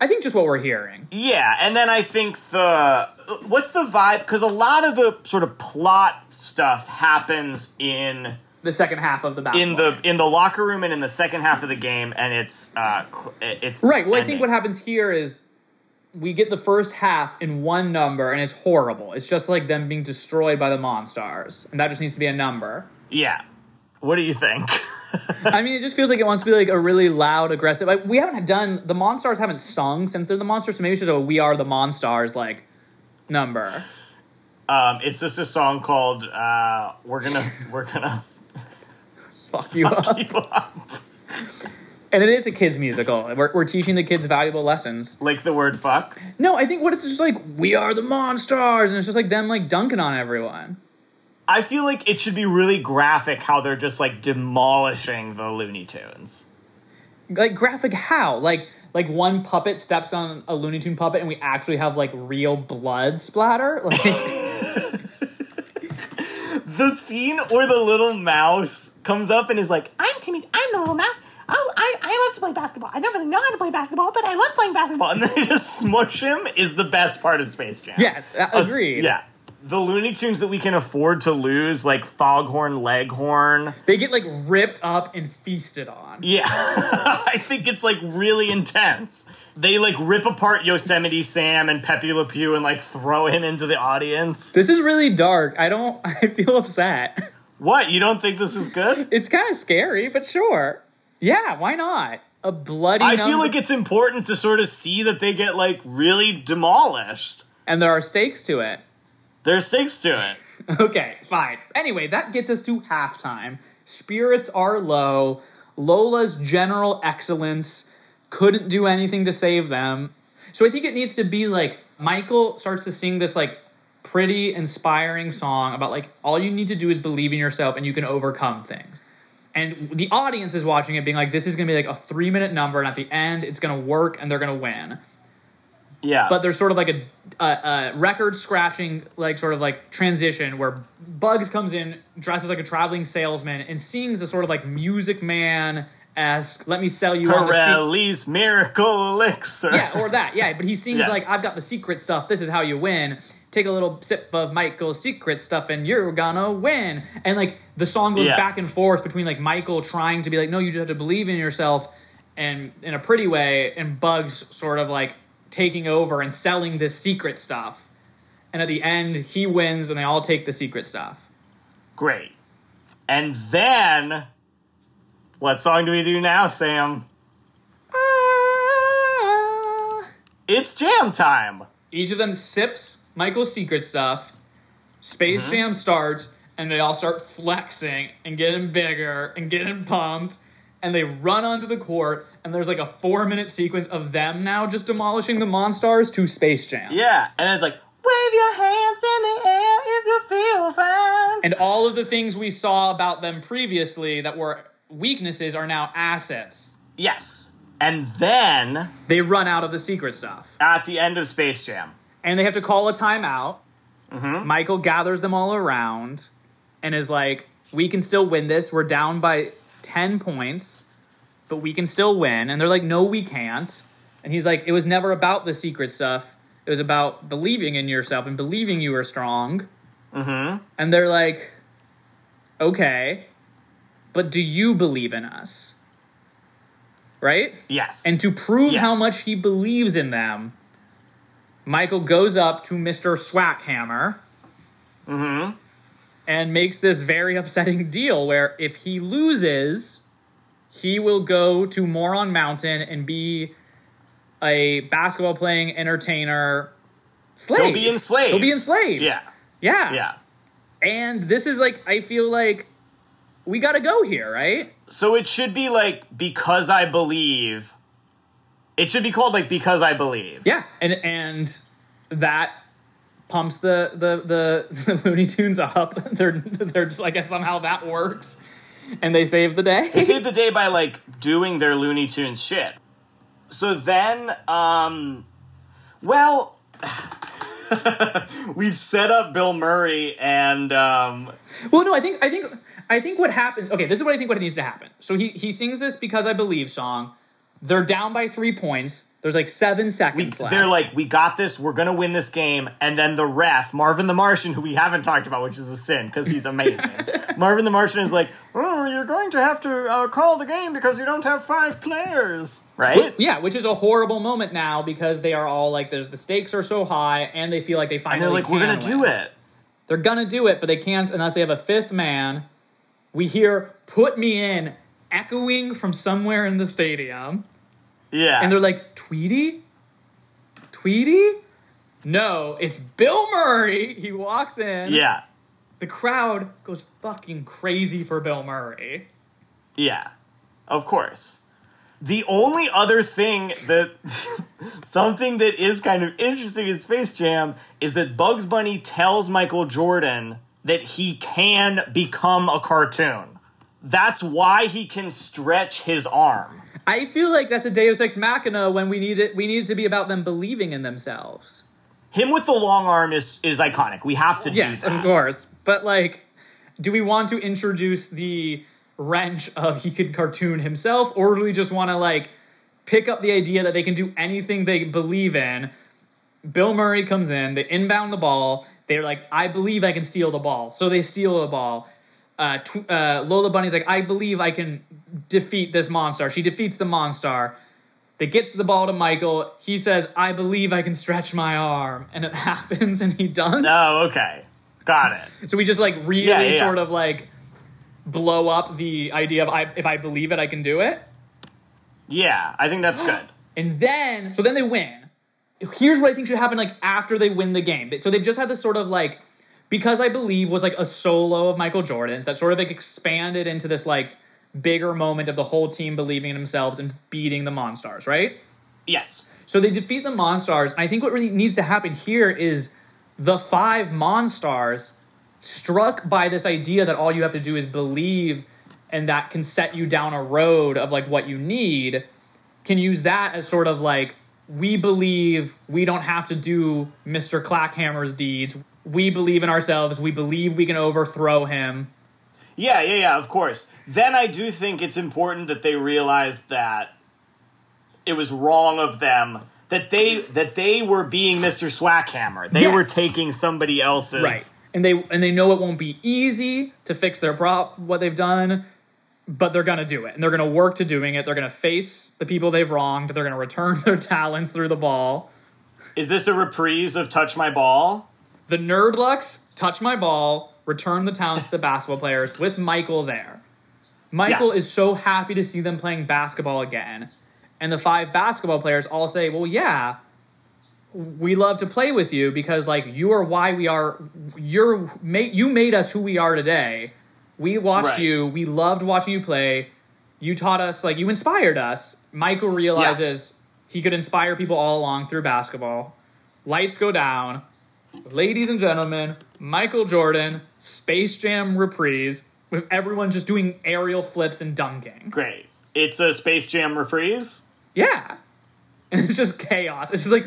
I think just what we're hearing. Yeah, and then I think the what's the vibe? Because a lot of the sort of plot stuff happens in The second half of the basketball. in the game. in the locker room and in the second half of the game, and it's uh, it's right. Well, I think what happens here is we get the first half in one number, and it's horrible. It's just like them being destroyed by the Monstars, and that just needs to be a number. Yeah, what do you think? I mean, it just feels like it wants to be like a really loud, aggressive. Like we haven't done the Monstars haven't sung since they're the Monstars, so maybe it's just a "We Are the Monstars" like number. um, it's just a song called uh, "We're gonna We're gonna Fuck you up. keep up." And it is a kids musical. We're, we're teaching the kids valuable lessons. like the word "fuck." No, I think what it's just like, we are the Monstars, and it's just like them like dunking on everyone. I feel like it should be really graphic how they're just like demolishing the Looney Tunes. Like graphic how? Like like one puppet steps on a Looney Tune puppet, and we actually have like real blood splatter. Like The scene where the little mouse comes up and is like, I'm Timmy. I'm the little mouse. Oh, I, I love to play basketball. I don't really know how to play basketball, but I love playing basketball. and then they just smush him is the best part of Space Jam. yes, a- agreed. Yeah. The Looney Tunes that we can afford to lose, like Foghorn Leghorn. they get like ripped up and feasted on. Yeah. I think it's like really intense. They like rip apart Yosemite Sam and Pepe Le Pew and like throw him into the audience. This is really dark. I don't. I feel upset. What? You don't think this is good? It's kind of scary, but sure. Yeah, why not? A bloody. I feel like it's important to sort of see that they get like really demolished. and there are stakes to it. There's stakes to it. Okay, fine. Anyway, that gets us to halftime. Spirits are low. Lola's general excellence couldn't do anything to save them. So I think it needs to be like Michael starts to sing this like pretty inspiring song about like all you need to do is believe in yourself and you can overcome things. And the audience is watching it being like this is to be like a 3 minute number and at the end it's to work and they're to win Yeah. but there's sort of like a, a, a record scratching like sort of like transition where bugs comes in dresses like a traveling salesman and sings a sort of like music man esque let me sell you on the se- Miracle Elixir. yeah or that yeah but he sings Yes. like i've got the secret stuff this is how you win take a little sip of michael's secret stuff and you're gonna win and like the song goes Yeah. back and forth between like michael trying to be like no you just have to believe in yourself and in a pretty way and bugs sort of like taking over and selling this secret stuff and at the end he wins and they all take the secret stuff Great. And then, what song do we do now, Sam? Ah. It's jam time. each of them sips michael's secret stuff space Mm-hmm. jam starts and they all start flexing and getting bigger and getting pumped and they run onto the court and there's like a four minute sequence of them now just demolishing the monstars to space jam Yeah. And it's like, Wave your hands in the air if you feel fine. and all of the things we saw about them previously that were weaknesses are now assets yes. And then, they run out of the secret stuff at the end of Space Jam, and they have to call a timeout. Mm-hmm. Michael gathers them all around and is like, "We can still win this. We're down by ten points, but we can still win." And they're like, "No, we can't." And he's like, "It was never about the secret stuff. It was about believing in yourself and believing you were strong." Mm-hmm. And they're like, "Okay, but do you believe in us?" Right? yes. And to prove Yes. how much he believes in them, Michael goes up to Mr. Swackhammer and makes this very upsetting deal where if he loses, he will go to Moron Mountain and be a basketball playing entertainer slave. He'll be enslaved. He'll be enslaved. yeah. Yeah. Yeah. And this is like, I feel like we got to go here, right? So it should be like, because I believe. It should be called like, because I believe. Yeah, and and that pumps the the the, the Looney Tunes up. they're they're just like somehow that works, and they save the day. They save the day by like doing their Looney Tunes shit. So then, um, well, we've set up Bill Murray and um, well, no, I think I think I think what happens. Okay, this is what I think what needs to happen. So he he sings this because I believe song. They're down by three points. There's like seven We, seconds left. they're like, we got this. We're gonna win this game. And then the ref, Marvin the Martian, who we haven't talked about, which is a sin because he's amazing. Marvin the Martian is like, oh, you're going to have to uh, call the game because you don't have five players, right? yeah, which is a horrible moment now because they are all like, there's the stakes are so high, and they feel like they And finally they're like, we're gonna do it. They're gonna do it, but they can't unless they have a fifth man. We hear "Put me in" echoing from somewhere in the stadium, Yeah. and they're like, "Tweety, Tweety." No, it's Bill Murray. He walks in. yeah. The crowd goes fucking crazy for Bill Murray. Yeah, of course. The only other thing that something that is kind of interesting in Space Jam is that Bugs Bunny tells Michael Jordan that he can become a cartoon. That's why he can stretch his arm. I feel like that's a Deus Ex Machina when we need it. We need it to be about them believing in themselves. Him with the long arm is is iconic. We have to Yes, do that. of course. But like, do we want to introduce the wrench of he could cartoon himself, or do we just want to like pick up the idea that they can do anything they believe in? Bill Murray comes in, they inbound the ball. They're like, I believe I can steal the ball. So they steal the ball. Uh, tw- uh, Lola Bunny's like, I believe I can defeat this monster. She defeats the monster. That gets the ball to Michael. He says, I believe I can stretch my arm. And it happens and he dunks. Oh, okay. Got it. So we just like really Yeah, yeah, yeah. sort of like blow up the idea of I, if I believe it, I can do it. Yeah, I think that's good. And then, so then they win. Here's what I think should happen like after they win the game. So they've just had this sort of like, because I believe was like a solo of Michael Jordan's that sort of like expanded into this like bigger moment of the whole team believing in themselves and beating the Monstars, right? Yes. So they defeat the Monstars. I think what really needs to happen here is the five Monstars struck by this idea that all you have to do is believe and that can set you down a road of like what you need can use that as sort of like we believe we don't have to do Mr. Clackhammer's deeds. We believe in ourselves. We believe we can overthrow him. Yeah, yeah, yeah, of course. Then I do think it's important that they realize that it was wrong of them that they that they were being Mr. Swackhammer. They Yes. were taking somebody else's Right. And they and they know it won't be easy to fix their prop what they've done, but they're gonna do it. And they're gonna work to doing it. They're gonna face the people they've wronged. They're gonna return their talents through the ball. Is this a reprise of Touch My Ball? The Nerdlucks touch my ball, return the talents to the basketball players with Michael there. Michael Yeah. is so happy to see them playing basketball again. And the five basketball players all say, Well, yeah, we love to play with you because like you are why we are you're you made us who we are today. We watched Right. you, we loved watching you play. You taught us like you inspired us. Michael realizes he could inspire people all along through basketball. Lights go down. Ladies and gentlemen, Michael Jordan, Space Jam reprise with everyone just doing aerial flips and dunking. Great. It's a Space Jam reprise? Yeah. And it's just chaos. It's just like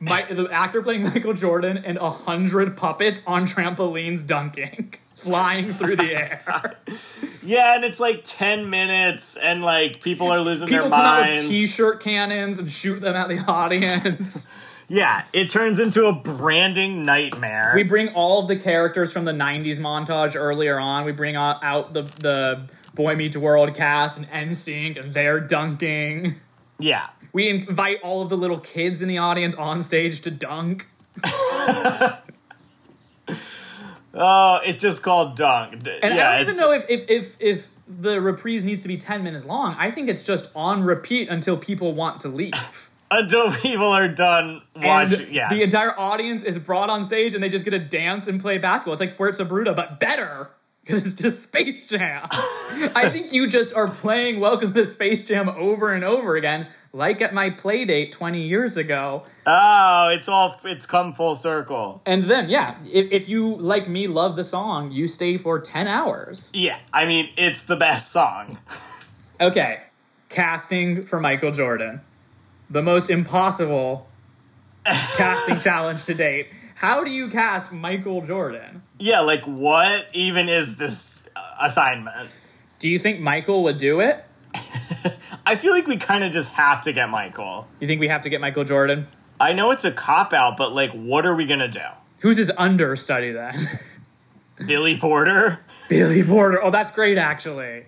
my, the actor playing Michael Jordan and a hundred puppets on trampolines dunking, flying through the air. Yeah, and it's like 10 minutes and like people are losing People their come out with minds. t-shirt cannons and shoot them at the audience. Yeah, it turns into a branding nightmare. we bring all of the characters from the 90s montage earlier on. We bring out, the, the Boy Meets World cast and NSYNC and they're dunking. yeah. We invite all of the little kids in the audience on stage to dunk. Oh, it's just called Dunk. And yeah, I don't even know if, if if if the reprise needs to be ten minutes long. I think it's just on repeat until people want to leave. Until people are done watching. and Yeah, the entire audience is brought on stage and they just get to dance and play basketball. It's like Fuerza Bruta, but better because it's just Space Jam. I think you just are playing Welcome to Space Jam over and over again, like at my play date twenty years ago. oh, it's all it's come full circle. And then, yeah, if, if you like me, love the song, you stay for ten hours. Yeah, I mean it's the best song. Okay, casting for Michael Jordan. The most impossible casting challenge to date. How do you cast Michael Jordan? Yeah, like what even is this assignment? Do you think Michael would do it? I feel like we kind of just have to get Michael. You think we have to get Michael Jordan? I know it's a cop out, but like, what are we gonna do? Who's his understudy then? Billy Porter? Billy Porter. Oh, that's great, actually.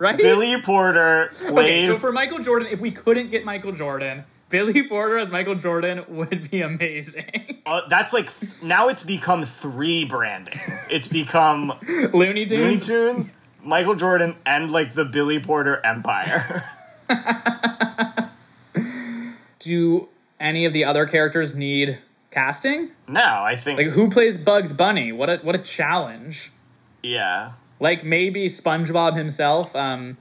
Right? Billy Porter plays. Okay, so for Michael Jordan, if we couldn't get Michael Jordan, Billy Porter as Michael Jordan would be amazing. uh, that's like now it's become three brandings. It's become Looney Tunes, Looney. Tunes, Michael Jordan, and like the Billy Porter Empire. Do any of the other characters need casting? no, I think Like who plays Bugs Bunny? What a what a challenge. yeah. Like maybe SpongeBob himself. Um,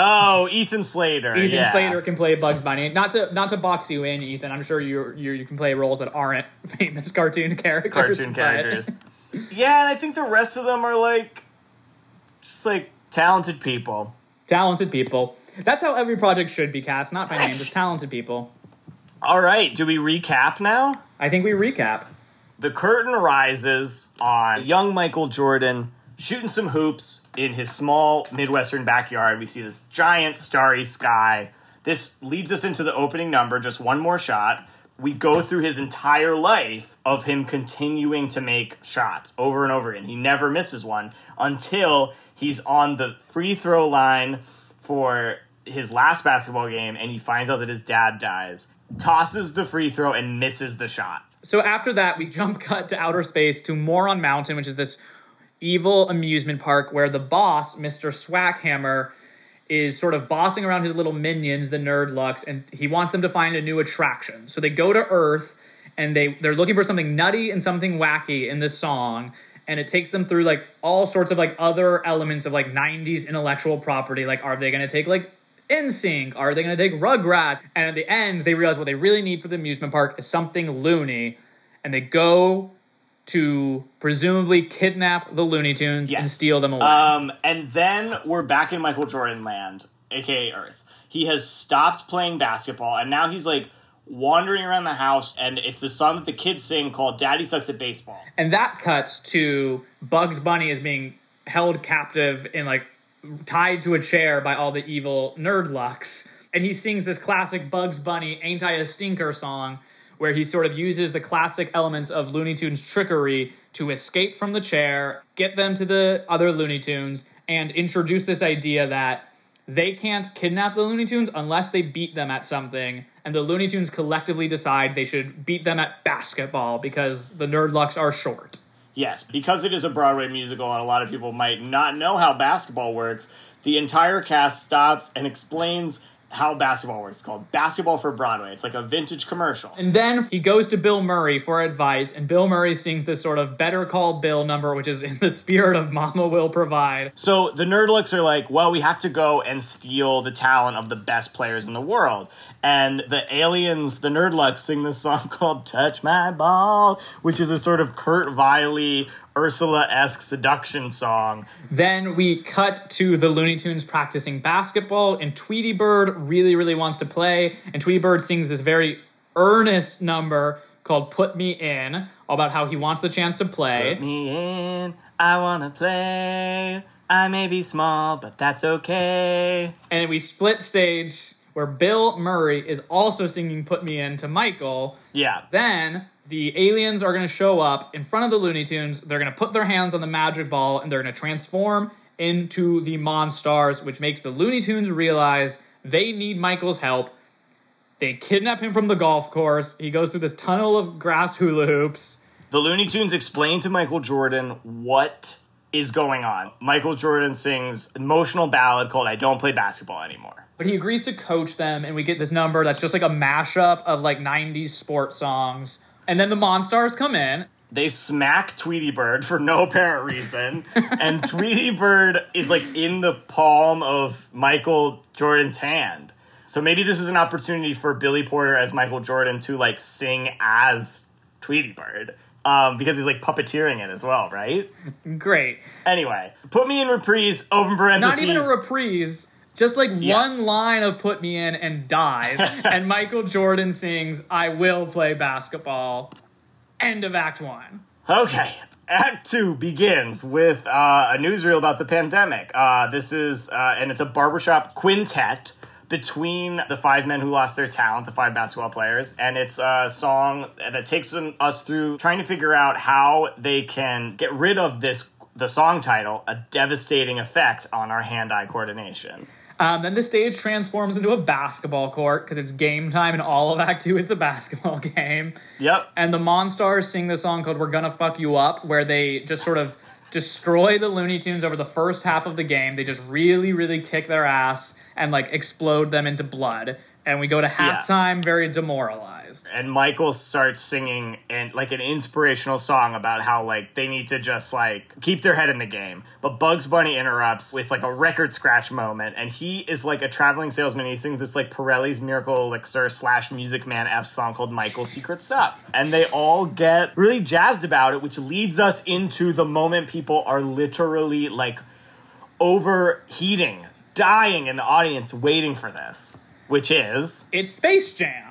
Oh, Ethan Slater. Ethan yeah. Slater can play Bugs Bunny. Not to not to box you in, Ethan. I'm sure you you you can play roles that aren't famous cartoon characters. cartoon characters. yeah, and I think the rest of them are like just like talented people. talented people. That's how every project should be cast, not by name, just talented people. All right, do we recap now? I think we recap. The curtain rises on young Michael Jordan shooting some hoops in his small Midwestern backyard. We see this giant starry sky. This leads us into the opening number, just one more shot. We go through his entire life of him continuing to make shots over and over again. He never misses one until he's on the free throw line for his last basketball game and he finds out that his dad dies, tosses the free throw, and misses the shot. So after that, we jump cut to outer space to Moron Mountain, which is this evil amusement park where the boss, Mr. Swackhammer, is sort of bossing around his little minions, the Nerdlucks, and he wants them to find a new attraction. So they go to Earth and they they're looking for something nutty and something wacky in this song. And it takes them through like all sorts of like other elements of like 90s intellectual property. Like, are they gonna take like NSYNC? Are they gonna take Rugrats? And at the end, they realize what they really need for the amusement park is something loony. And they go to presumably kidnap the Looney Tunes and steal them away. Um, and then we're back in Michael Jordan land, aka Earth. He has stopped playing basketball, and now he's like wandering around the house, and it's the song that the kids sing called "Daddy Sucks at Baseball." And that cuts to Bugs Bunny is being held captive and like tied to a chair by all the evil Nerdlucks. And he sings this classic Bugs Bunny Ain't I a Stinker song where he sort of uses the classic elements of Looney Tunes trickery to escape from the chair, get them to the other Looney Tunes, and introduce this idea that they can't kidnap the Looney Tunes unless they beat them at something, and the Looney Tunes collectively decide they should beat them at basketball because the Nerdlucks are short. Yes, because it is a Broadway musical, and a lot of people might not know how basketball works. The entire cast stops and explains how basketball works. It's called Basketball for Broadway. It's like a vintage commercial. And then he goes to Bill Murray for advice, and Bill Murray sings this sort of Better Call Bill number, which is in the spirit of Mama Will Provide. So the Nerdlucks are like, well, we have to go and steal the talent of the best players in the world. And the aliens, the Nerdlucks, sing this song called Touch My Ball, which is a sort of Kurt Viley, Ursula esque seduction song. Then we cut to the Looney Tunes practicing basketball, and Tweety Bird really, really wants to play. And Tweety Bird sings this very earnest number called Put Me In, about how he wants the chance to play. Put me in, I wanna play. I may be small, but that's okay. And we split stage where Bill Murray is also singing Put Me In to Michael. Yeah. Then the aliens are going to show up in front of the Looney Tunes. They're going to put their hands on the magic ball and they're going to transform into the Monstars, which makes the Looney Tunes realize they need Michael's help. They kidnap him from the golf course. He goes through this tunnel of grass hula hoops. The Looney Tunes explain to Michael Jordan what is going on. Michael Jordan sings an emotional ballad called I Don't Play Basketball Anymore. But he agrees to coach them, and we get this number that's just like a mashup of like 90s sports songs. And then the Monstars come in. They smack Tweety Bird for no apparent reason, and Tweety Bird is like in the palm of Michael Jordan's hand. So maybe this is an opportunity for Billy Porter as Michael Jordan to like sing as Tweety Bird. Um, because he's like puppeteering it as well, right? Great. Anyway, put me in reprise, open parentheses. Not even a reprise. Just like one line of put me in and dies. and Michael Jordan sings, I will play basketball. End of Act One. Okay. Act Two begins with uh, a newsreel about the pandemic. Uh, this is, uh, and it's a barbershop quintet between the five men who lost their talent, the five basketball players, and it's a song that takes them, us through trying to figure out how they can get rid of this. The song title, a devastating effect on our hand-eye coordination. Um, then the stage transforms into a basketball court because it's game time and all of Act 2 is the basketball game. Yep. And the Monstars sing the song called We're Gonna Fuck You Up, where they just sort of destroy the Looney Tunes over the first half of the game. They just really, really kick their ass and like explode them into blood. And we go to halftime very demoralized. And Michael starts singing and like an inspirational song about how like they need to just like keep their head in the game. But Bugs Bunny interrupts with like a record scratch moment, and he is like a traveling salesman. He sings this like Pirelli's Miracle Elixir slash Music Man esque song called Michael's Secret Stuff, and they all get really jazzed about it, which leads us into the moment people are literally like overheating, dying in the audience waiting for this, which is It's Space Jam.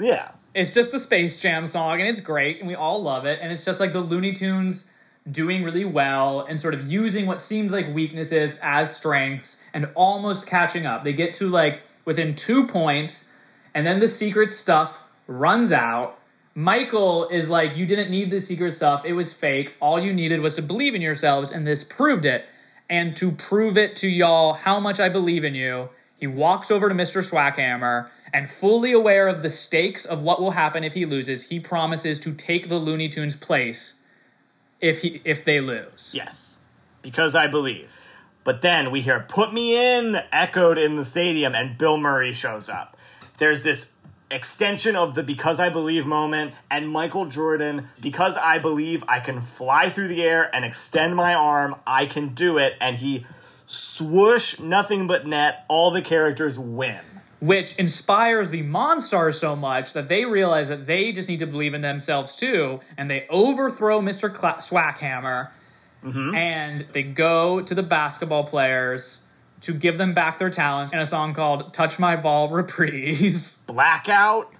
Yeah. It's just the Space Jam song, and it's great, and we all love it. And it's just like the Looney Tunes doing really well and sort of using what seems like weaknesses as strengths and almost catching up. They get to like within two points, and then the secret stuff runs out. Michael is like, You didn't need the secret stuff, it was fake. All you needed was to believe in yourselves, and this proved it. And to prove it to y'all how much I believe in you, he walks over to Mr. Swackhammer and, fully aware of the stakes of what will happen if he loses, he promises to take the Looney Tunes' place if he if they lose. Yes, because I believe. But then we hear "Put me in" echoed in the stadium, and Bill Murray shows up. There's this extension of the "Because I Believe" moment, and Michael Jordan, "Because I believe I can fly through the air and extend my arm, I can do it," and he swoosh, nothing but net. All the characters win. Which inspires the Monstars so much that they realize that they just need to believe in themselves too, and they overthrow Mr. Cla- Swackhammer, mm-hmm. and they go to the basketball players to give them back their talents in a song called "Touch My Ball" reprise. Blackout.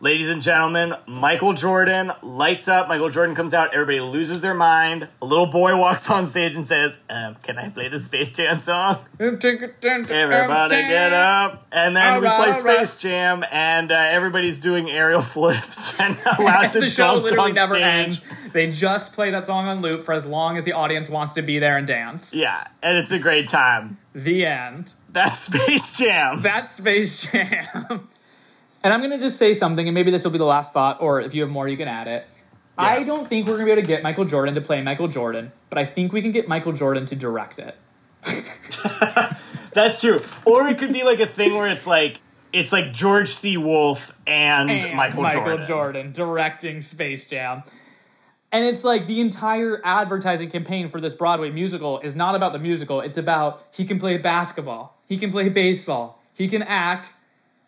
Ladies and gentlemen, Michael Jordan lights up. Michael Jordan comes out. Everybody loses their mind. A little boy walks on stage and says, um, Can I play the Space Jam song? Everybody get up. And then we Alright, play. Space Jam, and uh, everybody's doing aerial flips and allowed to the show literally never stage. ends. They just play that song on loop for as long as the audience wants to be there and dance. Yeah, and it's a great time. The end. That's Space Jam. That's Space Jam. and I'm gonna just say something, and maybe this will be the last thought, or if you have more, you can add it. I don't think we're gonna be able to get Michael Jordan to play Michael Jordan, but I think we can get Michael Jordan to direct it. That's true. Or it could be like a thing where it's like, it's like George C. Wolfe and, And Michael, Jordan. Jordan directing Space Jam. And it's like the entire advertising campaign for this Broadway musical is not about the musical. It's about he can play basketball, he can play baseball, he can act,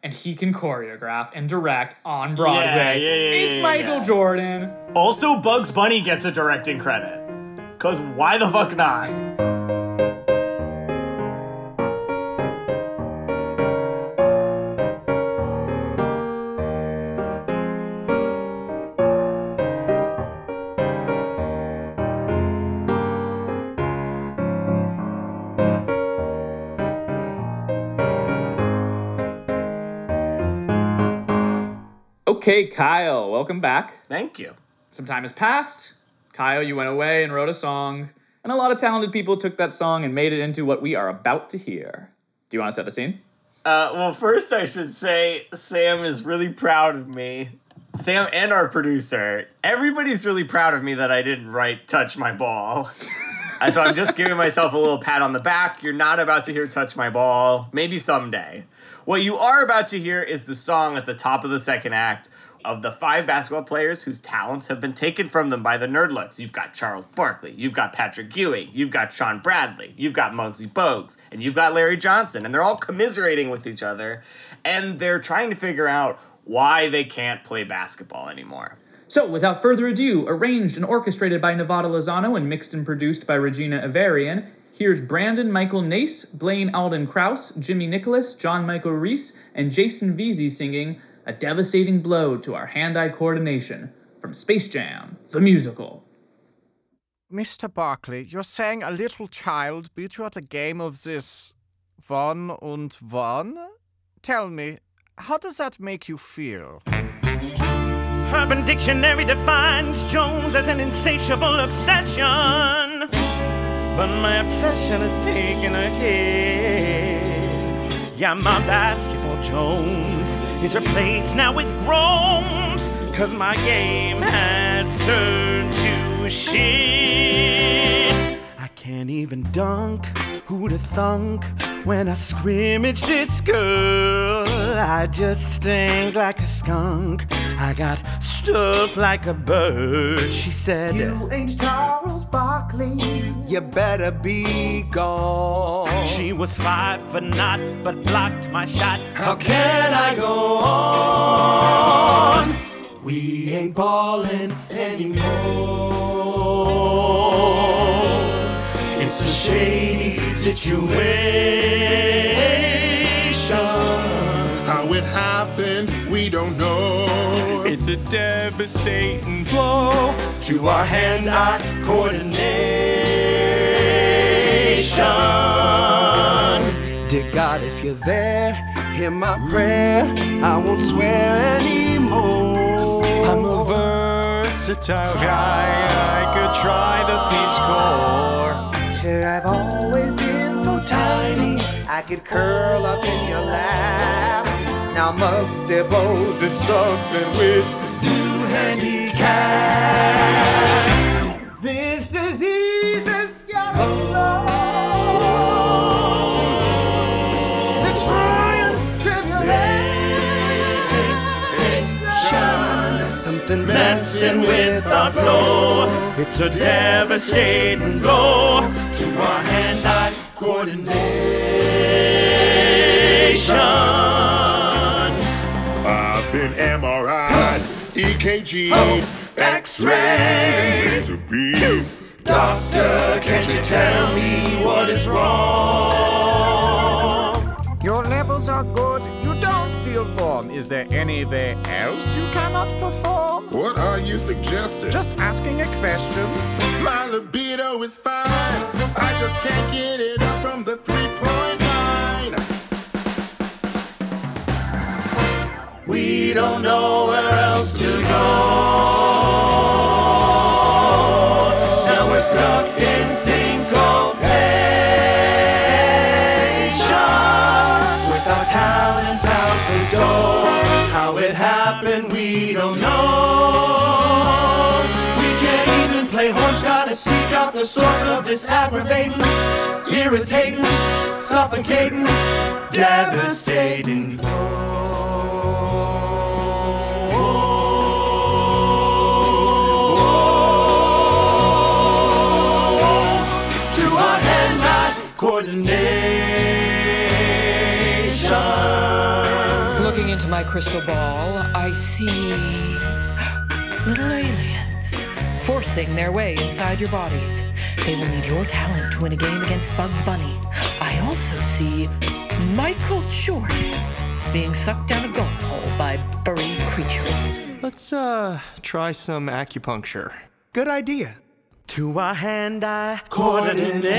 and he can choreograph and direct on Broadway. yeah, yeah, yeah, it's yeah, Michael yeah. Jordan. Also, Bugs Bunny gets a directing credit. Cause why the fuck not? Okay, Kyle, welcome back. Thank you. Some time has passed. Kyle, you went away and wrote a song, and a lot of talented people took that song and made it into what we are about to hear. Do you want to set the scene? Uh, well, first I should say Sam is really proud of me. Sam and our producer. Everybody's really proud of me that I didn't write Touch My Ball. And so I'm just giving myself a little pat on the back. You're not about to hear Touch My Ball. Maybe someday. What you are about to hear is the song at the top of the second act of the five basketball players whose talents have been taken from them by the nerdlets. You've got Charles Barkley, you've got Patrick Ewing, you've got Shawn Bradley, you've got Muggsy Bogues, and you've got Larry Johnson, and they're all commiserating with each other, and they're trying to figure out why they can't play basketball anymore. So, without further ado, arranged and orchestrated by Nevada Lozano and mixed and produced by Regina Avarian, here's Brandon Michael Nase, Blaine Alden Krauss, Jimmy Nicholas, John Michael Reese, and Jason Veasey singing A Devastating Blow to Our Hand Eye Coordination from Space Jam, the musical. Mr. Barkley, you're saying a little child beat you at a game of this one und one? Tell me, how does that make you feel? Urban Dictionary defines Jones as an insatiable obsession. But my obsession has taken a hit. Yeah, my basketball Jones is replaced now with groans. Cause my game has turned to shit. I can't even dunk. Who'da thunk when I scrimmage this girl? I just stink like a skunk. I got stuff like a bird. She said, You ain't Charles Barkley. You better be gone. She was five for naught, but blocked my shot. How can I go on? We ain't ballin' anymore. Shady situation. How it happened, we don't know. It's a devastating blow to our hand-eye coordination. Dear God, if you're there, hear my prayer. I won't swear anymore. I'm a versatile guy. I could try the Peace Corps. I've always been so tiny. I could curl up in your lap. Now Muggsy Bogues is struggling with New handicap. this disease is getting slow. It's a trying tribulation. Something's messing with our flow. It's a devastating blow to our hand-eye coordination. I've been MRI, EKG, X-ray. X-ray, to be. Doctor, can't you tell me what is wrong? Your levels are good. You don't feel. Is there anywhere else you cannot perform? What are you suggesting? Just asking a question. My libido is fine. I just can't get it up from the 3.9. We don't know where else to go. Now we're stuck the source of this aggravating, irritating, suffocating, devastating coordination. Looking into my crystal ball, I see little aliens forcing their way inside your bodies. They will need your talent to win a game against Bugs Bunny. I also see Michael Jordan being sucked down a golf hole by furry creatures. Let's uh try some acupuncture. Good idea. To our hand-eye coordination.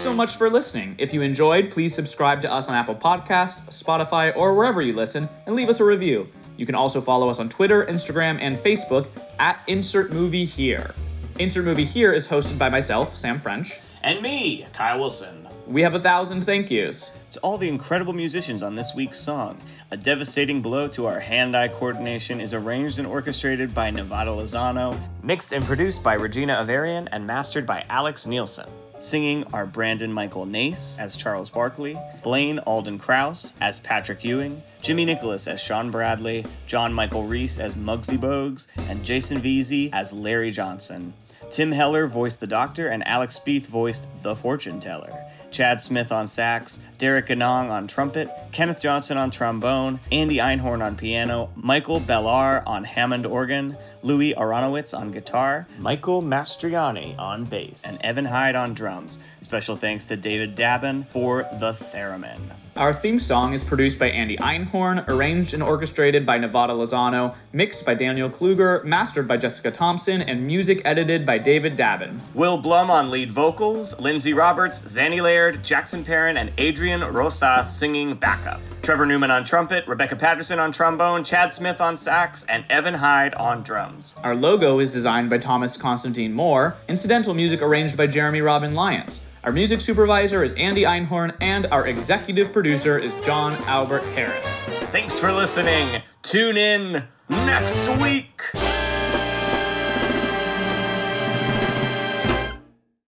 So much for listening. If you enjoyed, please subscribe to us on Apple Podcast, Spotify, or wherever you listen, and leave us a review. You can also follow us on Twitter, Instagram, and Facebook at Insert Movie Here. Insert Movie Here is hosted by myself, Sam French. And me, Kyle Wilson. We have a thousand thank yous. To all the incredible musicians on this week's song, A Devastating Blow to Our Hand Eye Coordination is arranged and orchestrated by Nevada Lozano, mixed and produced by Regina Avarian, and mastered by Alex Nielsen. Singing are Brandon Michael Nase as Charles Barkley, Blaine Alden Krauss as Patrick Ewing, Jimmy Nicholas as Shawn Bradley, John Michael Reese as Muggsy Bogues, and Jason Veasey as Larry Johnson. Tim Heller voiced the Doctor, and Alex Spieth voiced the Fortune Teller. Chad Smith on sax, Derek Ganong on trumpet, Kenneth Johnson on trombone, Andy Einhorn on piano, Michael Bellar on Hammond organ, Louis Aronowitz on guitar, Michael Mastriani on bass. and Evan Hyde on drums. Special thanks to David Dabin for the theremin. Our theme song is produced by Andy Einhorn, arranged and orchestrated by Nevada Lozano, mixed by Daniel Kluger, mastered by Jessica Thompson, and music edited by David Davin. Will Blum on lead vocals, Lindsay Roberts, Zanny Laird, Jackson Perrin, and Adrian Rosas singing backup. Trevor Newman on trumpet, Rebecca Patterson on trombone, Chad Smith on sax, and Evan Hyde on drums. Our logo is designed by Thomas Constantine Moore, incidental music arranged by Jeremy Robin Lyons. Our music supervisor is Andy Einhorn, and our executive producer is John Albert Harris. Thanks for listening. Tune in next week.